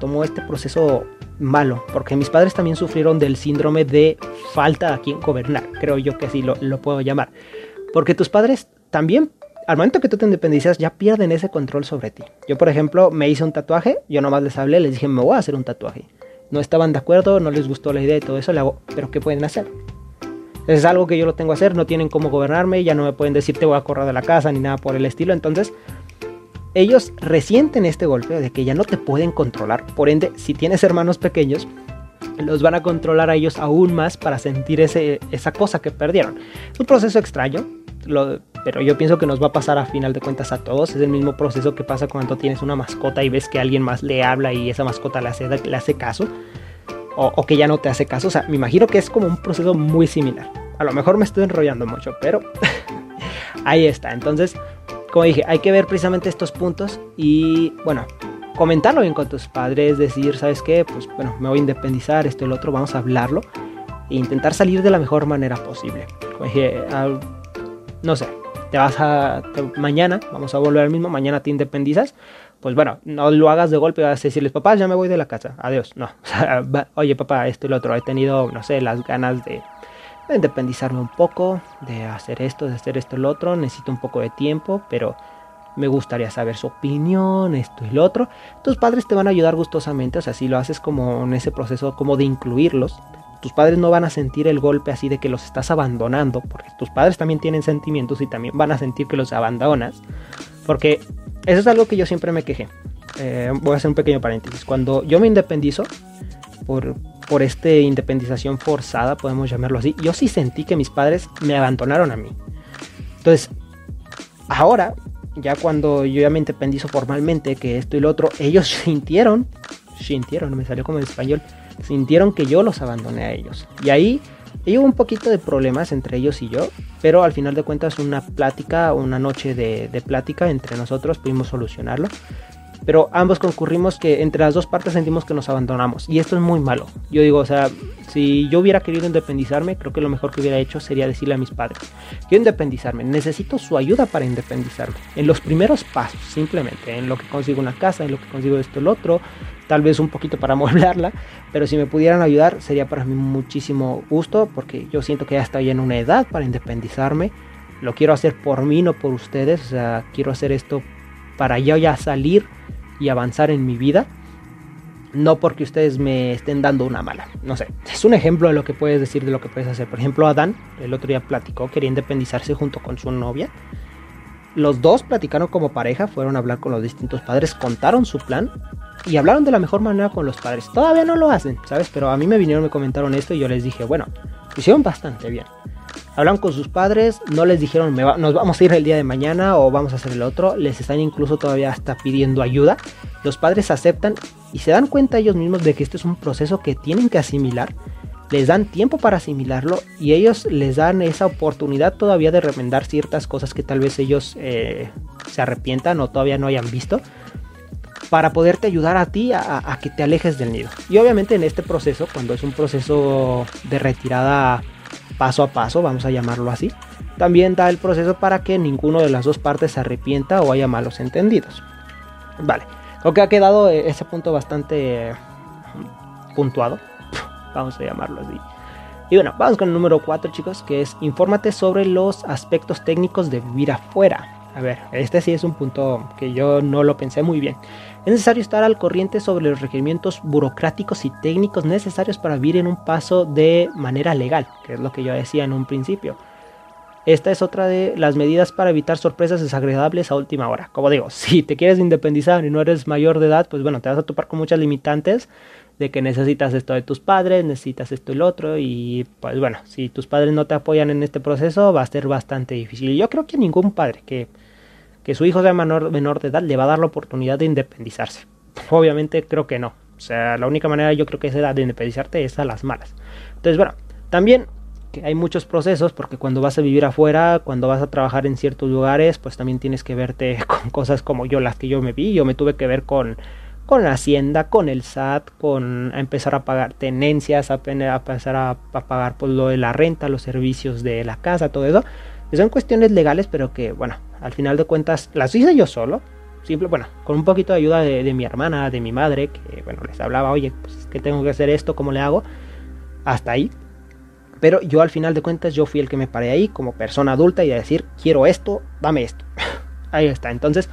tomó este proceso malo, porque mis padres también sufrieron del síndrome de falta a quien gobernar, creo yo que así lo, lo puedo llamar. Porque tus padres también al momento que tú te independizas, ya pierden ese control sobre ti. Yo, por ejemplo, me hice un tatuaje, yo nomás les hablé, les dije, me voy a hacer un tatuaje. No estaban de acuerdo, no les gustó la idea y todo eso, le hago, pero ¿qué pueden hacer? Es algo que yo lo tengo que hacer, no tienen cómo gobernarme, ya no me pueden decir te voy a correr de la casa ni nada por el estilo. Entonces, ellos resienten este golpe de que ya no te pueden controlar. Por ende, si tienes hermanos pequeños, los van a controlar a ellos aún más para sentir ese, esa cosa que perdieron. Es un proceso extraño, pero yo pienso que nos va a pasar a final de cuentas a todos. Es el mismo proceso que pasa cuando tienes una mascota y ves que alguien más le habla y esa mascota le hace, le hace caso. O, que ya no te hace caso. O sea, me imagino que es como un proceso muy similar. A lo mejor me estoy enrollando mucho, pero [laughs] ahí está. Entonces, como dije, hay que ver precisamente estos puntos. Y bueno, comentarlo bien con tus padres, decir, ¿sabes qué? Pues bueno, me voy a independizar, esto y lo otro, vamos a hablarlo e intentar salir de la mejor manera posible. Oye, no sé, te vas a, mañana, vamos a volver al mismo, mañana te independizas, pues bueno, no lo hagas de golpe, vas a decirles, papá, ya me voy de la casa, adiós, no, [laughs] oye papá, esto y lo otro, he tenido, no sé, las ganas de, de independizarme un poco, de hacer esto, de hacer esto y lo otro, necesito un poco de tiempo, pero me gustaría saber su opinión, esto y lo otro. Tus padres te van a ayudar gustosamente, o sea, si lo haces como en ese proceso como de incluirlos, tus padres no van a sentir el golpe así de que los estás abandonando, porque tus padres también tienen sentimientos y también van a sentir que los abandonas, porque eso es algo que yo siempre me quejé. Eh, voy a hacer un pequeño paréntesis. Cuando yo me independizo, por, por esta independización forzada, podemos llamarlo así, yo sí sentí que mis padres me abandonaron a mí. Entonces, ahora ya cuando yo ya me independizo formalmente, que esto y lo otro, ellos [laughs] sintieron, sintieron, me salió como en español, sintieron que yo los abandoné a ellos. Y ahí hubo un poquito de problemas entre ellos y yo, pero al final de cuentas una plática, una noche de, plática entre nosotros pudimos solucionarlo pero ambos concurrimos que entre las dos partes sentimos que nos abandonamos y esto es muy malo. Yo digo, o sea, si yo hubiera querido independizarme, creo que lo mejor que hubiera hecho sería decirle a mis padres, quiero independizarme, necesito su ayuda para independizarme. En los primeros pasos, simplemente, en lo que consigo una casa, en lo que consigo esto, el otro, tal vez un poquito para [laughs] amueblarla, pero si me pudieran ayudar sería para mí muchísimo gusto porque yo siento que ya estoy en una edad para independizarme. Lo quiero hacer por mí, no por ustedes, o sea, quiero hacer esto para yo ya salir y avanzar en mi vida. No porque ustedes me estén dando una mala. No sé. Es un ejemplo de lo que puedes decir, de lo que puedes hacer. Por ejemplo, Adán, el otro día platicó, quería independizarse junto con su novia. Los dos platicaron como pareja, fueron a hablar con los distintos padres, contaron su plan y hablaron de la mejor manera con los padres. Todavía no lo hacen, ¿sabes? Pero a mí me vinieron, me comentaron esto y yo les dije, bueno, hicieron bastante bien hablan con sus padres, no les dijeron nos vamos a ir el día de mañana o vamos a hacer el otro, les están incluso todavía hasta pidiendo ayuda. Los padres aceptan y se dan cuenta ellos mismos de que esto es un proceso que tienen que asimilar. Les dan tiempo para asimilarlo y ellos les dan esa oportunidad todavía de remendar ciertas cosas que tal vez ellos eh, se arrepientan o todavía no hayan visto para poderte ayudar a ti a que te alejes del nido. Y obviamente en este proceso, cuando es un proceso de retirada paso a paso, vamos a llamarlo así, también da el proceso para que ninguno de las dos partes se arrepienta o haya malos entendidos. Vale, creo que ha quedado eh, ese punto bastante eh, puntuado, [laughs] vamos a llamarlo así. Y bueno, vamos con el número 4 chicos, que es infórmate sobre los aspectos técnicos de vivir afuera. A ver, este sí es un punto que yo no lo pensé muy bien. Es necesario estar al corriente sobre los requerimientos burocráticos y técnicos necesarios para vivir en un paso de manera legal, que es lo que yo decía en un principio. Esta es otra de las medidas para evitar sorpresas desagradables a última hora. Como digo, [laughs] si te quieres independizar y no eres mayor de edad, pues bueno, te vas a topar con muchas limitantes de que necesitas esto de tus padres, necesitas esto y lo otro y pues bueno, si tus padres no te apoyan en este proceso va a ser bastante difícil. Yo creo que ningún padre que que su hijo sea menor, menor de edad le va a dar la oportunidad de independizarse. Obviamente creo que no. O sea, la única manera yo creo que es de independizarte es a las malas. Entonces, bueno, también que hay muchos procesos porque cuando vas a vivir afuera, cuando vas a trabajar en ciertos lugares, pues también tienes que verte [laughs] con cosas como yo, las que yo me vi. Yo me tuve que ver con, con la Hacienda, con el SAT, con empezar a pagar tenencias, a, empezar a, pagar pues, lo de la renta, los servicios de la casa, todo eso son cuestiones legales, pero que, bueno, al final de cuentas las hice yo solo. Simple, bueno, con un poquito de ayuda de, mi hermana, de mi madre, que, bueno, les hablaba, oye, pues que tengo que hacer esto, ¿cómo le hago? Hasta ahí. Pero yo al final de cuentas, yo fui el que me paré ahí como persona adulta y a decir, quiero esto, dame esto. [laughs] ahí está. Entonces,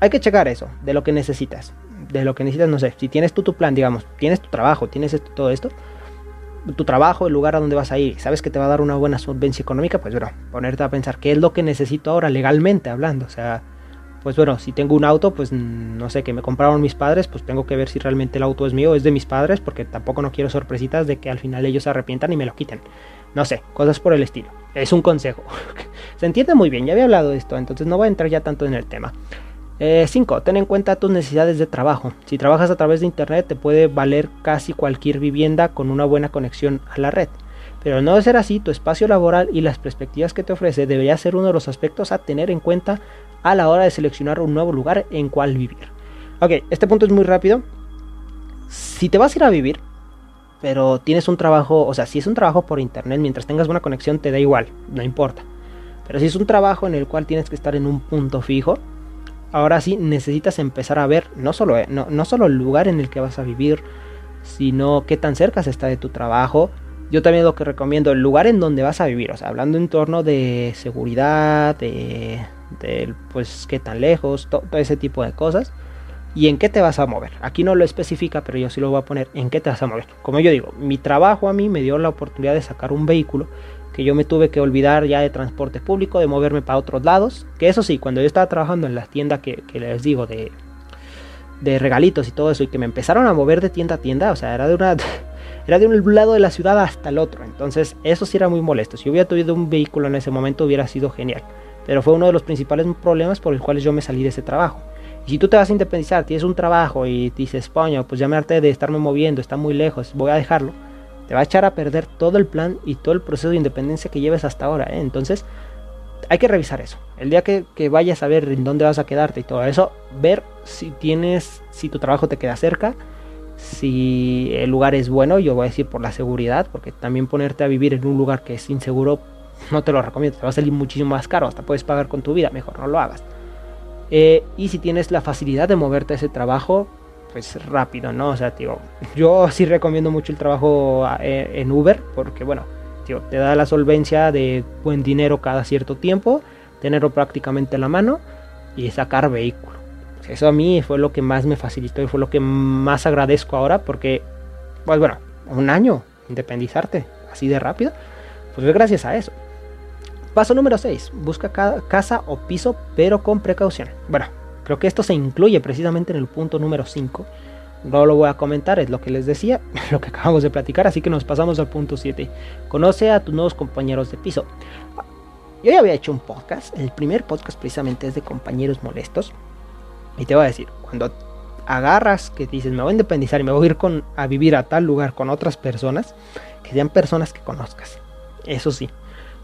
hay que checar eso, de lo que necesitas. De lo que necesitas, no sé, si tienes tú tu plan, digamos, tienes tu trabajo, tienes esto, todo esto, tu trabajo, el lugar a donde vas a ir, sabes que te va a dar una buena solvencia económica, pues bueno, ponerte a pensar qué es lo que necesito ahora legalmente hablando. O sea, pues bueno, si tengo un auto, pues no sé, que me compraron mis padres, pues tengo que ver si realmente el auto es mío o es de mis padres, porque tampoco no quiero sorpresitas de que al final ellos se arrepientan y me lo quiten. No sé, cosas por el estilo. Es un consejo. [laughs] se entiende muy bien, ya había hablado de esto, entonces no voy a entrar ya tanto en el tema. 5. Eh, ten en cuenta tus necesidades de trabajo. Si trabajas a través de Internet te puede valer casi cualquier vivienda con una buena conexión a la red. Pero no de ser así, tu espacio laboral y las perspectivas que te ofrece debería ser uno de los aspectos a tener en cuenta a la hora de seleccionar un nuevo lugar en cual vivir. Ok, este punto es muy rápido. Si te vas a ir a vivir, pero tienes un trabajo, o sea, si es un trabajo por internet, mientras tengas buena conexión te da igual, no importa. Pero si es un trabajo en el cual tienes que estar en un punto fijo, ahora sí necesitas empezar a ver no solo, eh, no, no solo el lugar en el que vas a vivir, sino qué tan cerca se está de tu trabajo. Yo también lo que recomiendo, el lugar en donde vas a vivir, o sea, hablando en torno de seguridad, de, pues qué tan lejos, todo ese tipo de cosas y en qué te vas a mover. Aquí no lo especifica, pero yo sí lo voy a poner en qué te vas a mover. Como yo digo, mi trabajo a mí me dio la oportunidad de sacar un vehículo yo me tuve que olvidar ya de transporte público, de moverme para otros lados. Que eso sí, cuando yo estaba trabajando en la tienda que, les digo de, de regalitos y todo eso, y que me empezaron a mover de tienda a tienda, o sea, era de una... [laughs] Era de un lado de la ciudad hasta el otro, entonces eso sí era muy molesto. Si hubiera tenido un vehículo en ese momento hubiera sido genial, pero fue uno de los principales problemas por los cuales yo me salí de ese trabajo si tú te vas a independizar, tienes un trabajo y dices, España, pues ya me harté de estarme moviendo, está muy lejos, voy a dejarlo, te va a echar a perder todo el plan y todo el proceso de independencia que lleves hasta ahora. ¿eh? Entonces, hay que revisar eso. El día que, vayas a ver en dónde vas a quedarte y todo eso, ver si tienes, si tu trabajo te queda cerca, si el lugar es bueno, yo voy a decir por la seguridad, porque también ponerte a vivir en un lugar que es inseguro, no te lo recomiendo, te va a salir muchísimo más caro, hasta puedes pagar con tu vida, mejor no lo hagas. Eh, y si tienes la facilidad de moverte a ese trabajo, pues rápido, ¿no? O sea, tío, yo sí recomiendo mucho el trabajo eh, en Uber porque, bueno, tío, te da la solvencia de buen dinero cada cierto tiempo, tenerlo prácticamente en la mano y sacar vehículo. Eso a mí fue lo que más me facilitó y fue lo que más agradezco ahora porque, pues bueno, un año independizarte así de rápido, pues es gracias a eso. Paso número 6. Busca casa o piso, pero con precaución. Bueno, creo que esto se incluye precisamente en el punto número 5. No lo voy a comentar, es lo que les decía, [laughs] lo que acabamos de platicar, así que nos pasamos al punto 7. Conoce a tus nuevos compañeros de piso. Yo ya había hecho un podcast, el primer podcast precisamente es de compañeros molestos. Y te voy a decir, cuando agarras que dices, me voy a independizar y me voy a ir con, a vivir a tal lugar con otras personas, que sean personas que conozcas. Eso sí,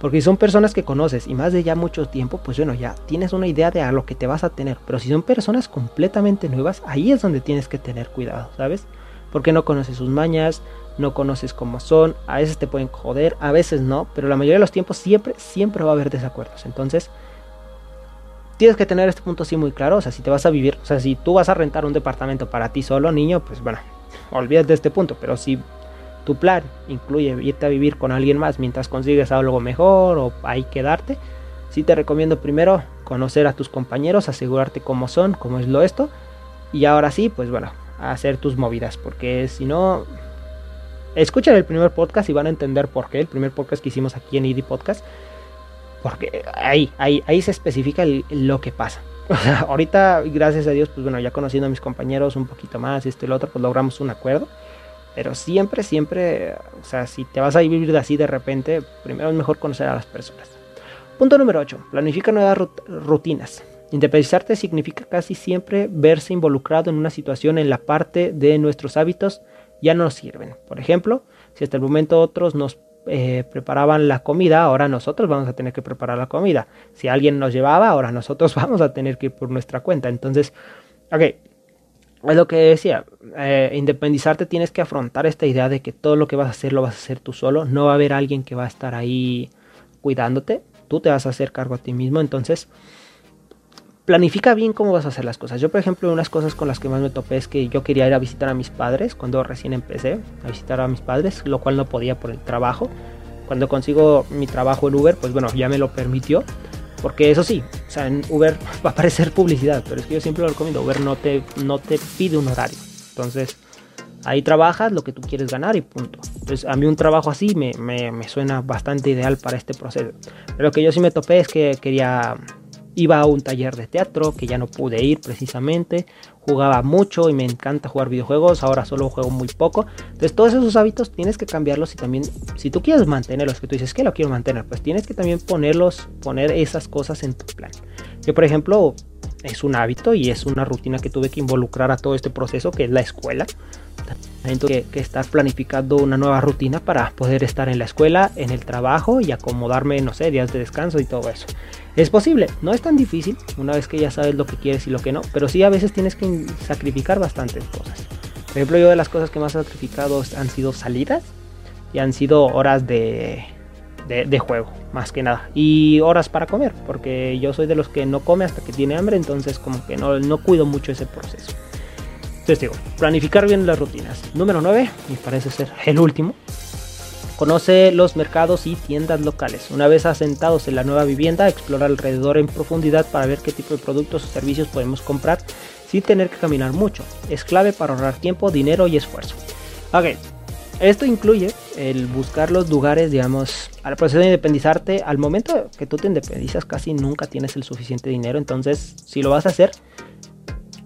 porque si son personas que conoces y más de ya mucho tiempo, pues bueno, ya tienes una idea de a lo que te vas a tener. Pero si son personas completamente nuevas, ahí es donde tienes que tener cuidado, ¿sabes? Porque no conoces sus mañas, no conoces cómo son, a veces te pueden joder, a veces no, pero la mayoría de los tiempos siempre, siempre va a haber desacuerdos. Entonces, tienes que tener este punto así muy claro. O sea, si te vas a vivir, o sea, si tú vas a rentar un departamento para ti solo, niño, pues bueno, olvídate de este punto. Pero si tu plan incluye irte a vivir con alguien más mientras consigues algo mejor o ahí quedarte, sí te recomiendo primero conocer a tus compañeros, asegurarte cómo son, cómo es lo esto, y ahora sí, pues bueno, hacer tus movidas, porque si no, escuchen el primer podcast y van a entender por qué, el primer podcast que hicimos aquí en ID Podcast, porque ahí, ahí, ahí se especifica lo que pasa. [laughs] ahorita, gracias a Dios, pues bueno, ya conociendo a mis compañeros un poquito más, esto y lo otro, pues logramos un acuerdo. Pero siempre, siempre, o sea, si te vas a vivir de así de repente, primero es mejor conocer a las personas. Punto número 8. Planifica nuevas rutinas. Independizarte significa casi siempre verse involucrado en una situación en la parte de nuestros hábitos ya no nos sirven. Por ejemplo, si hasta el momento otros nos eh, preparaban la comida, ahora nosotros vamos a tener que preparar la comida. Si alguien nos llevaba, ahora nosotros [laughs] vamos a tener que ir por nuestra cuenta. Entonces, ok, es lo que decía, eh, independizarte tienes que afrontar esta idea de que todo lo que vas a hacer lo vas a hacer tú solo, no va a haber alguien que va a estar ahí cuidándote, tú te vas a hacer cargo a ti mismo, entonces planifica bien cómo vas a hacer las cosas. Yo, por ejemplo, unas cosas con las que más me topé es que yo quería ir a visitar a mis padres cuando recién empecé a visitar a mis padres, lo cual no podía por el trabajo. Cuando consigo mi trabajo en Uber, pues bueno, ya me lo permitió. Porque eso sí, o sea, en Uber [laughs] va a aparecer publicidad, pero es que yo siempre lo recomiendo. Uber no te, no te pide un horario. Entonces, ahí trabajas lo que tú quieres ganar y punto. Entonces, a mí un trabajo así me, me, me suena bastante ideal para este proceso. Pero lo que yo sí me topé es que quería Iba a un taller de teatro que ya no pude ir precisamente. Jugaba mucho y me encanta jugar videojuegos. Ahora solo juego muy poco. Entonces todos esos hábitos tienes que cambiarlos y también si tú quieres mantenerlos, que tú dices que lo quiero mantener, pues tienes que también ponerlos, poner esas cosas en tu plan. Yo por ejemplo es un hábito y es una rutina que tuve que involucrar a todo este proceso que es la escuela. Que, que estar planificando una nueva rutina para poder estar en la escuela, en el trabajo y acomodarme, no sé, días de descanso y todo eso. Es posible, no es tan difícil una vez que ya sabes lo que quieres y lo que no, pero sí a veces tienes que sacrificar bastantes cosas. Por ejemplo, yo de las cosas que más he sacrificado han sido salidas y han sido horas de, de, juego, más que nada. Y horas para comer, porque yo soy de los que no come hasta que tiene hambre, entonces como que no, no cuido mucho ese proceso. Entonces digo, planificar bien las rutinas. Número 9, y parece ser el último. Conoce los mercados y tiendas locales. Una vez asentados en la nueva vivienda, explora alrededor en profundidad para ver qué tipo de productos o servicios podemos comprar sin tener que caminar mucho. Es clave para ahorrar tiempo, dinero y esfuerzo. Ok, esto incluye el buscar los lugares, digamos, al proceso de independizarte. Al momento que tú te independizas, casi nunca tienes el suficiente dinero. Entonces, si lo vas a hacer,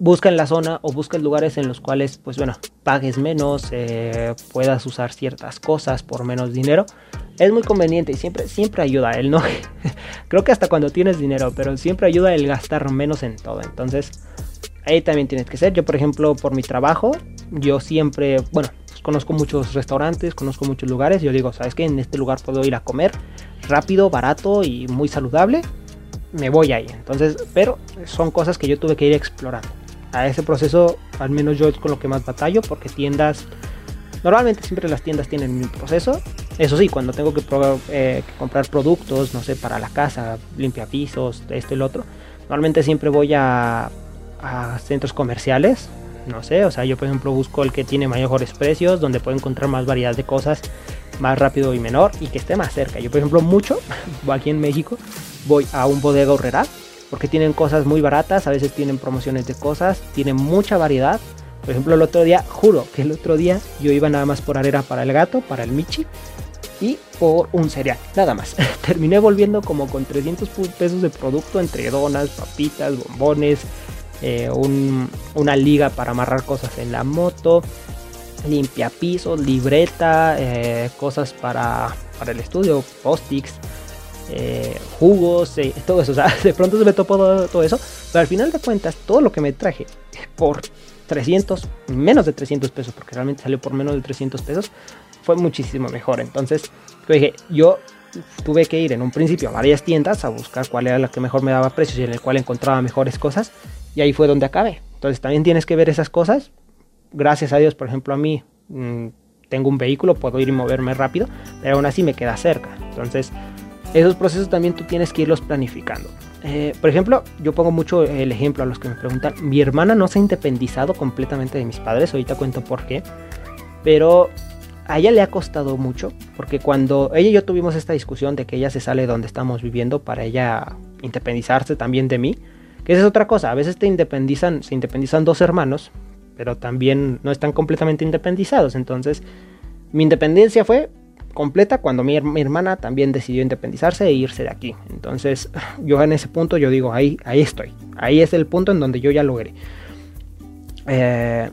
busca en la zona o busca lugares en los cuales, pues bueno, pagues menos, eh, puedas usar ciertas cosas por menos dinero. Es muy conveniente y siempre, siempre ayuda el no. [laughs] Creo que hasta cuando tienes dinero, pero siempre ayuda el gastar menos en todo. Entonces, ahí también tienes que ser. Yo, por ejemplo, por mi trabajo, yo siempre, bueno, conozco muchos restaurantes, conozco muchos lugares. Yo digo, ¿sabes qué? En este lugar puedo ir a comer rápido, barato y muy saludable. Me voy ahí. Entonces, pero son cosas que yo tuve que ir explorando. A ese proceso, al menos yo es con lo que más batallo, porque tiendas, normalmente siempre las tiendas tienen mi proceso. Eso sí, cuando tengo que, eh, comprar productos, no sé, para la casa, limpia pisos, esto y lo otro, normalmente siempre voy a, a centros comerciales no sé, o sea, yo por ejemplo busco el que tiene mejores precios, donde puedo encontrar más variedad de cosas más rápido y menor y que esté más cerca. Yo por ejemplo mucho, [laughs] aquí en México, voy a un bodega horrera porque tienen cosas muy baratas, a veces tienen promociones de cosas, tienen mucha variedad. Por ejemplo, el otro día, juro que el otro día yo iba nada más por arena para el gato, para el Michi y por un cereal, nada más. [laughs] Terminé volviendo como con 300 pesos de producto entre donas, papitas, bombones, eh, una liga para amarrar cosas en la moto, limpia pisos, libreta, eh, cosas para, para, el estudio, post-its, eh, jugos, todo eso. O sea, [laughs] de pronto se me topó todo, eso, pero al final de cuentas, todo lo que me traje por 300, menos de 300 pesos, porque realmente salió por menos de 300 pesos, fue muchísimo mejor. Entonces, yo dije, yo tuve que ir en un principio a varias tiendas a buscar cuál era la que mejor me daba precios y en el cual encontraba mejores cosas y ahí fue donde acabé. Entonces también tienes que ver esas cosas. Gracias a Dios, por ejemplo, a mí mm, tengo un vehículo, puedo ir y moverme rápido, pero aún así me queda cerca. Entonces, esos procesos también tú tienes que irlos planificando. Eh, por ejemplo, yo pongo mucho el ejemplo a los que me preguntan, mi hermana no se ha independizado completamente de mis padres, ahorita cuento por qué, pero a ella le ha costado mucho, porque cuando ella y yo tuvimos esta discusión de que ella se sale de donde estamos viviendo para ella independizarse también de mí, que esa es otra cosa, a veces te independizan, se independizan dos hermanos, pero también no están completamente independizados. Entonces, mi independencia fue completa cuando mi, hermana también decidió independizarse e irse de aquí. Entonces, [sighs] yo en ese punto yo digo, ahí, ahí estoy. Ahí es el punto en donde yo ya logré. Eh,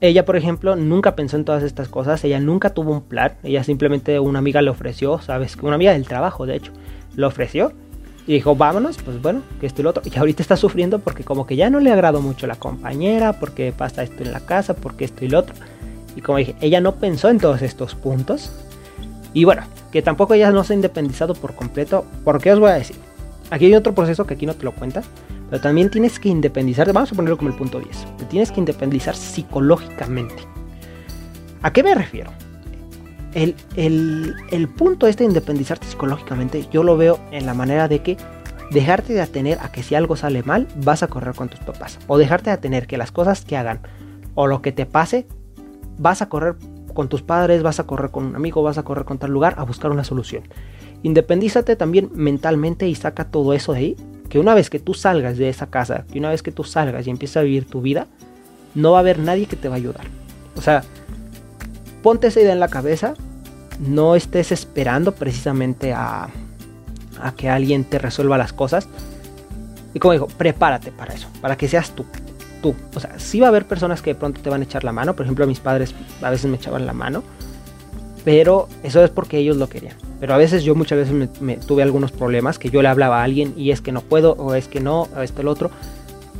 ella, por ejemplo, nunca pensó en todas estas cosas. Ella nunca tuvo un plan. Ella simplemente una amiga le ofreció, ¿sabes? Una amiga del trabajo, de hecho, le ofreció y dijo, vámonos, pues bueno, que esto y lo otro. Y ahorita está sufriendo porque como que ya no le agradó mucho la compañera, porque pasa esto en la casa, porque esto y lo otro. Y como dije, ella no pensó en todos estos puntos. Y bueno, que tampoco ella no se ha independizado por completo. ¿Por qué os voy a decir? Aquí hay otro proceso que aquí no te lo cuentas. Pero también tienes que independizarte. Vamos a ponerlo como el punto 10. Te tienes que independizar psicológicamente. ¿A qué me refiero? el, punto este de independizarte psicológicamente, yo lo veo en la manera de que dejarte de atener a que si algo sale mal, vas a correr con tus papás. O dejarte de atener que las cosas que hagan o lo que te pase, vas a correr con tus padres, vas a correr con un amigo, vas a correr con tal lugar a buscar una solución. Independízate también mentalmente y saca todo eso de ahí. Que una vez que tú salgas de esa casa, que una vez que tú salgas y empieces a vivir tu vida, no va a haber nadie que te va a ayudar. O sea, ponte esa idea en la cabeza no estés esperando precisamente a, a que alguien te resuelva las cosas. Y como digo, prepárate para eso, para que seas tú. Tú. O sea, sí va a haber personas que de pronto te van a echar la mano. Por ejemplo, mis padres a veces me echaban la mano. Pero eso es porque ellos lo querían. Pero a veces yo muchas veces me, tuve algunos problemas que yo le hablaba a alguien y es que no puedo, o es que no, o esto el otro.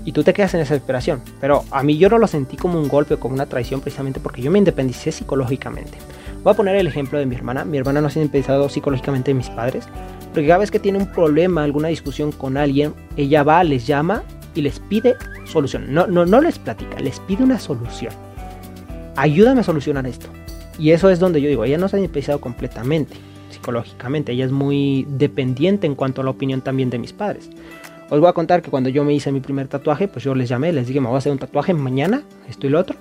y tú te quedas en esa desesperación. Pero a mí yo no lo sentí como un golpe como una traición precisamente porque yo me independicé psicológicamente. Voy a poner el ejemplo de mi hermana. Mi hermana no se ha independizado psicológicamente de mis padres. Porque cada vez que tiene un problema, alguna discusión con alguien, ella va, les llama y les pide solución. No, no, no les platica, les pide una solución. Ayúdame a solucionar esto. Y eso es donde yo digo, ella no se ha independizado completamente psicológicamente. Ella es muy dependiente en cuanto a la opinión también de mis padres. Os voy a contar que cuando yo me hice mi primer tatuaje, pues yo les llamé, les dije, me voy a hacer un tatuaje mañana, esto y lo otro.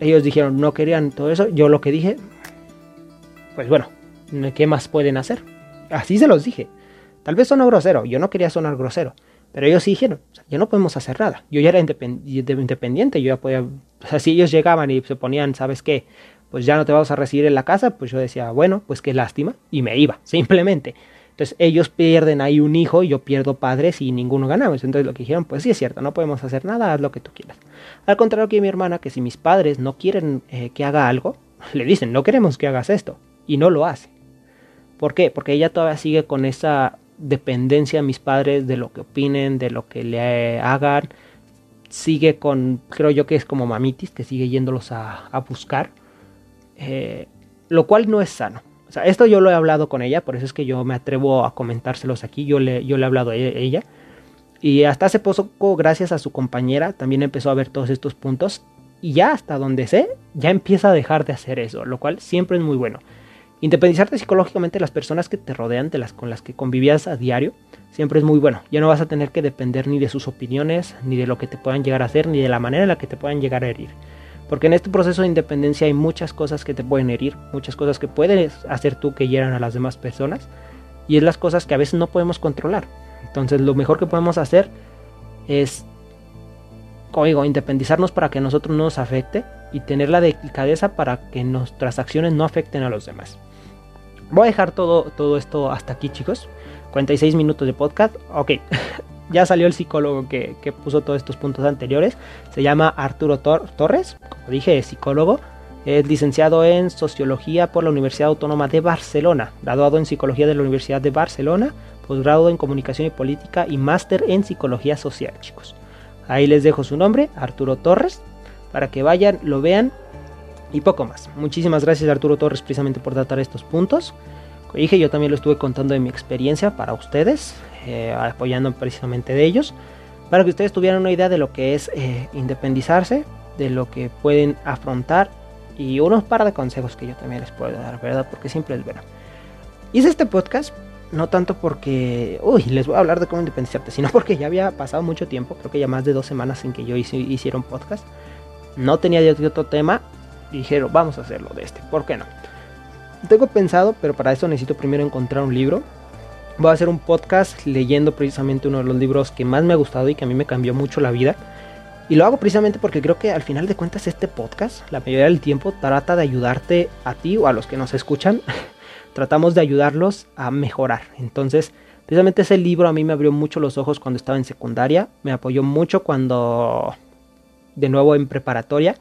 Ellos dijeron, no querían todo eso. Yo lo que dije, pues bueno, ¿qué más pueden hacer? Así se los dije. Tal vez sonó grosero, yo no quería sonar grosero. Pero ellos sí dijeron, ya no podemos hacer nada. Yo ya era independiente, yo ya podía... O sea, si ellos llegaban y se ponían, ¿sabes qué? Pues ya no te vamos a recibir en la casa, pues yo decía, bueno, pues qué lástima. Y me iba, [laughs] simplemente. Entonces ellos pierden ahí un hijo yo pierdo padres y ninguno ganamos. Entonces lo que dijeron, pues sí es cierto, no podemos hacer nada, haz lo que tú quieras. Al contrario que mi hermana, que si mis padres no quieren eh, que haga algo, [laughs] le dicen, no queremos que hagas esto. Y no lo hace. ¿Por qué? Porque ella todavía sigue con esa dependencia a mis padres de lo que opinen, de lo que le hagan. Sigue con, creo yo que es como mamitis, que sigue yéndolos a, buscar. Eh, lo cual no es sano. O sea, esto yo lo he hablado con ella, por eso es que yo me atrevo a comentárselos aquí. Yo le, yo le he hablado a e-, ella. Y hasta hace poco, gracias a su compañera, también empezó a ver todos estos puntos. Y ya hasta donde sé, ya empieza a dejar de hacer eso, lo cual siempre es muy bueno. Independizarte psicológicamente de las personas que te rodean, de las con las que convivías a diario, siempre es muy bueno. Ya no vas a tener que depender ni de sus opiniones, ni de lo que te puedan llegar a hacer, ni de la manera en la que te puedan llegar a herir. Porque en este proceso de independencia hay muchas cosas que te pueden herir, muchas cosas que puedes hacer tú que hieran a las demás personas. Y es las cosas que a veces no podemos controlar. Entonces lo mejor que podemos hacer es, oigo, independizarnos para que a nosotros no nos afecte y tener la delicadeza para que nuestras acciones no afecten a los demás. Voy a dejar todo, todo esto hasta aquí chicos. 46 minutos de podcast. Ok, [laughs] ya salió el psicólogo que, puso todos estos puntos anteriores. Se llama Arturo Torres, como dije, es psicólogo. Es licenciado en Sociología por la Universidad Autónoma de Barcelona, graduado en Psicología de la Universidad de Barcelona, posgrado en Comunicación y Política y máster en Psicología Social, chicos. Ahí les dejo su nombre, Arturo Torres, para que vayan, lo vean y poco más. Muchísimas gracias Arturo Torres precisamente por tratar estos puntos. Como dije, yo también lo estuve contando de mi experiencia para ustedes. Eh, apoyando precisamente de ellos, para que ustedes tuvieran una idea de lo que es eh, independizarse, de lo que pueden afrontar y unos par de consejos que yo también les puedo dar, ¿verdad? Porque siempre es bueno. Hice este podcast no tanto porque, uy, les voy a hablar de cómo independizarte, sino porque ya había pasado mucho tiempo, creo que ya más de dos semanas en que yo hice, hiciera un podcast. No tenía otro tema dijeron, vamos a hacerlo de este, ¿por qué no? Tengo pensado, pero para eso necesito primero encontrar un libro voy a hacer un podcast leyendo precisamente uno de los libros que más me ha gustado y que a mí me cambió mucho la vida. Y lo hago precisamente porque creo que al final de cuentas este podcast, la mayoría del tiempo, trata de ayudarte a ti o a los que nos escuchan. [laughs] Tratamos de ayudarlos a mejorar. Entonces, precisamente ese libro a mí me abrió mucho los ojos cuando estaba en secundaria. Me apoyó mucho cuando, de nuevo, en preparatoria.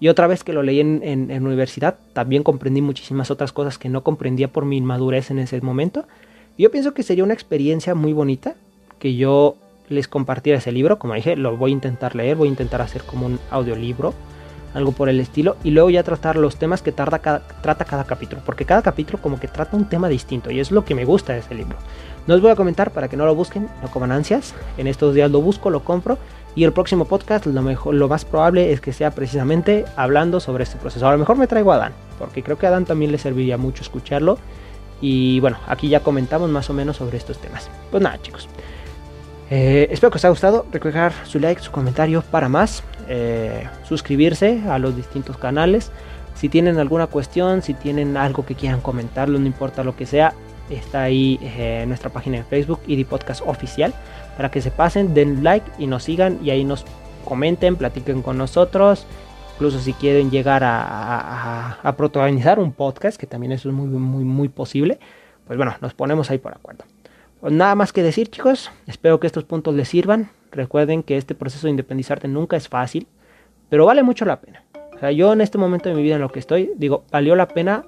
Y otra vez que lo leí en, en universidad, también comprendí muchísimas otras cosas que no comprendía por mi inmadurez en ese momento. Yo pienso que sería una experiencia muy bonita que yo les compartiera ese libro. Como dije, lo voy a intentar leer, voy a intentar hacer como un audiolibro, algo por el estilo, y luego ya tratar los temas que tarda cada, trata cada capítulo, porque cada capítulo como que trata un tema distinto, y es lo que me gusta de ese libro. No os voy a comentar para que no lo busquen, no coman ansias. En estos días lo busco, lo compro. Y el próximo podcast, lo, mejor, lo más probable es que sea precisamente hablando sobre este proceso. A lo mejor me traigo a Adán, porque creo que a Adán también le serviría mucho escucharlo y bueno, aquí ya comentamos más o menos sobre estos temas. Pues nada, chicos. Eh, espero que os haya gustado. Recuerden su like, su comentario para más. Eh, suscribirse a los distintos canales. Si tienen alguna cuestión, si tienen algo que quieran comentarlo, no importa lo que sea, está ahí eh, nuestra página de Facebook y Podcast Oficial. Para que se pasen, den like y nos sigan y ahí nos comenten, platiquen con nosotros incluso si quieren llegar a, protagonizar un podcast, que también eso es muy, muy, muy posible, pues bueno, nos ponemos ahí por acuerdo. Pues nada más que decir, chicos, espero que estos puntos les sirvan. Recuerden que este proceso de independizarte nunca es fácil, pero vale mucho la pena. O sea, yo en este momento de mi vida en lo que estoy, digo, valió la pena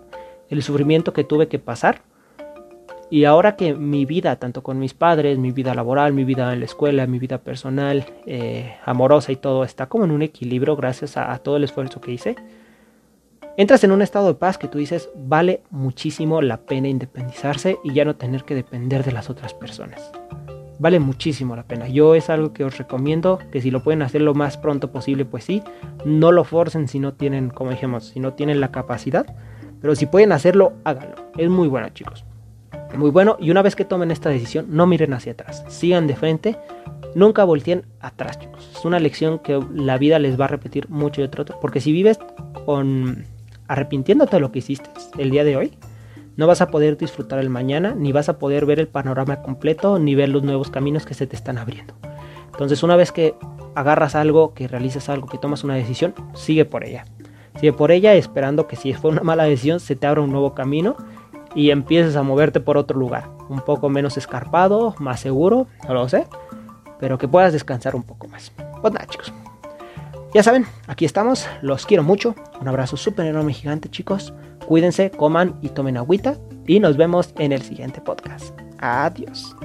el sufrimiento que tuve que pasar Y ahora que mi vida, tanto con mis padres, mi vida laboral, mi vida en la escuela, mi vida personal, eh, amorosa y todo, está como en un equilibrio gracias a, todo el esfuerzo que hice, entras en un estado de paz que tú dices, vale muchísimo la pena independizarse y ya no tener que depender de las otras personas. Vale muchísimo la pena. Yo es algo que os recomiendo, que si lo pueden hacer lo más pronto posible, pues sí. No lo forcen si no tienen, como dijimos, si no tienen la capacidad. Pero si pueden hacerlo, háganlo. Es muy bueno, chicos. Muy bueno. Y una vez que tomen esta decisión, no miren hacia atrás. Sigan de frente. Nunca volteen atrás, chicos. Es una lección que la vida les va a repetir mucho y otro. Porque si vives con arrepintiéndote de lo que hiciste el día de hoy, no vas a poder disfrutar el mañana, ni vas a poder ver el panorama completo, ni ver los nuevos caminos que se te están abriendo. Entonces, una vez que agarras algo, que realizas algo, que tomas una decisión, sigue por ella. Sigue por ella esperando que si fue una mala decisión, se te abra un nuevo camino y empieces a moverte por otro lugar. Un poco menos escarpado, más seguro, no lo sé, pero que puedas descansar un poco más. Pues nada, chicos. Ya saben, aquí estamos, los quiero mucho. Un abrazo súper enorme, gigante, chicos. Cuídense, coman y tomen agüita. Y nos vemos en el siguiente podcast. Adiós.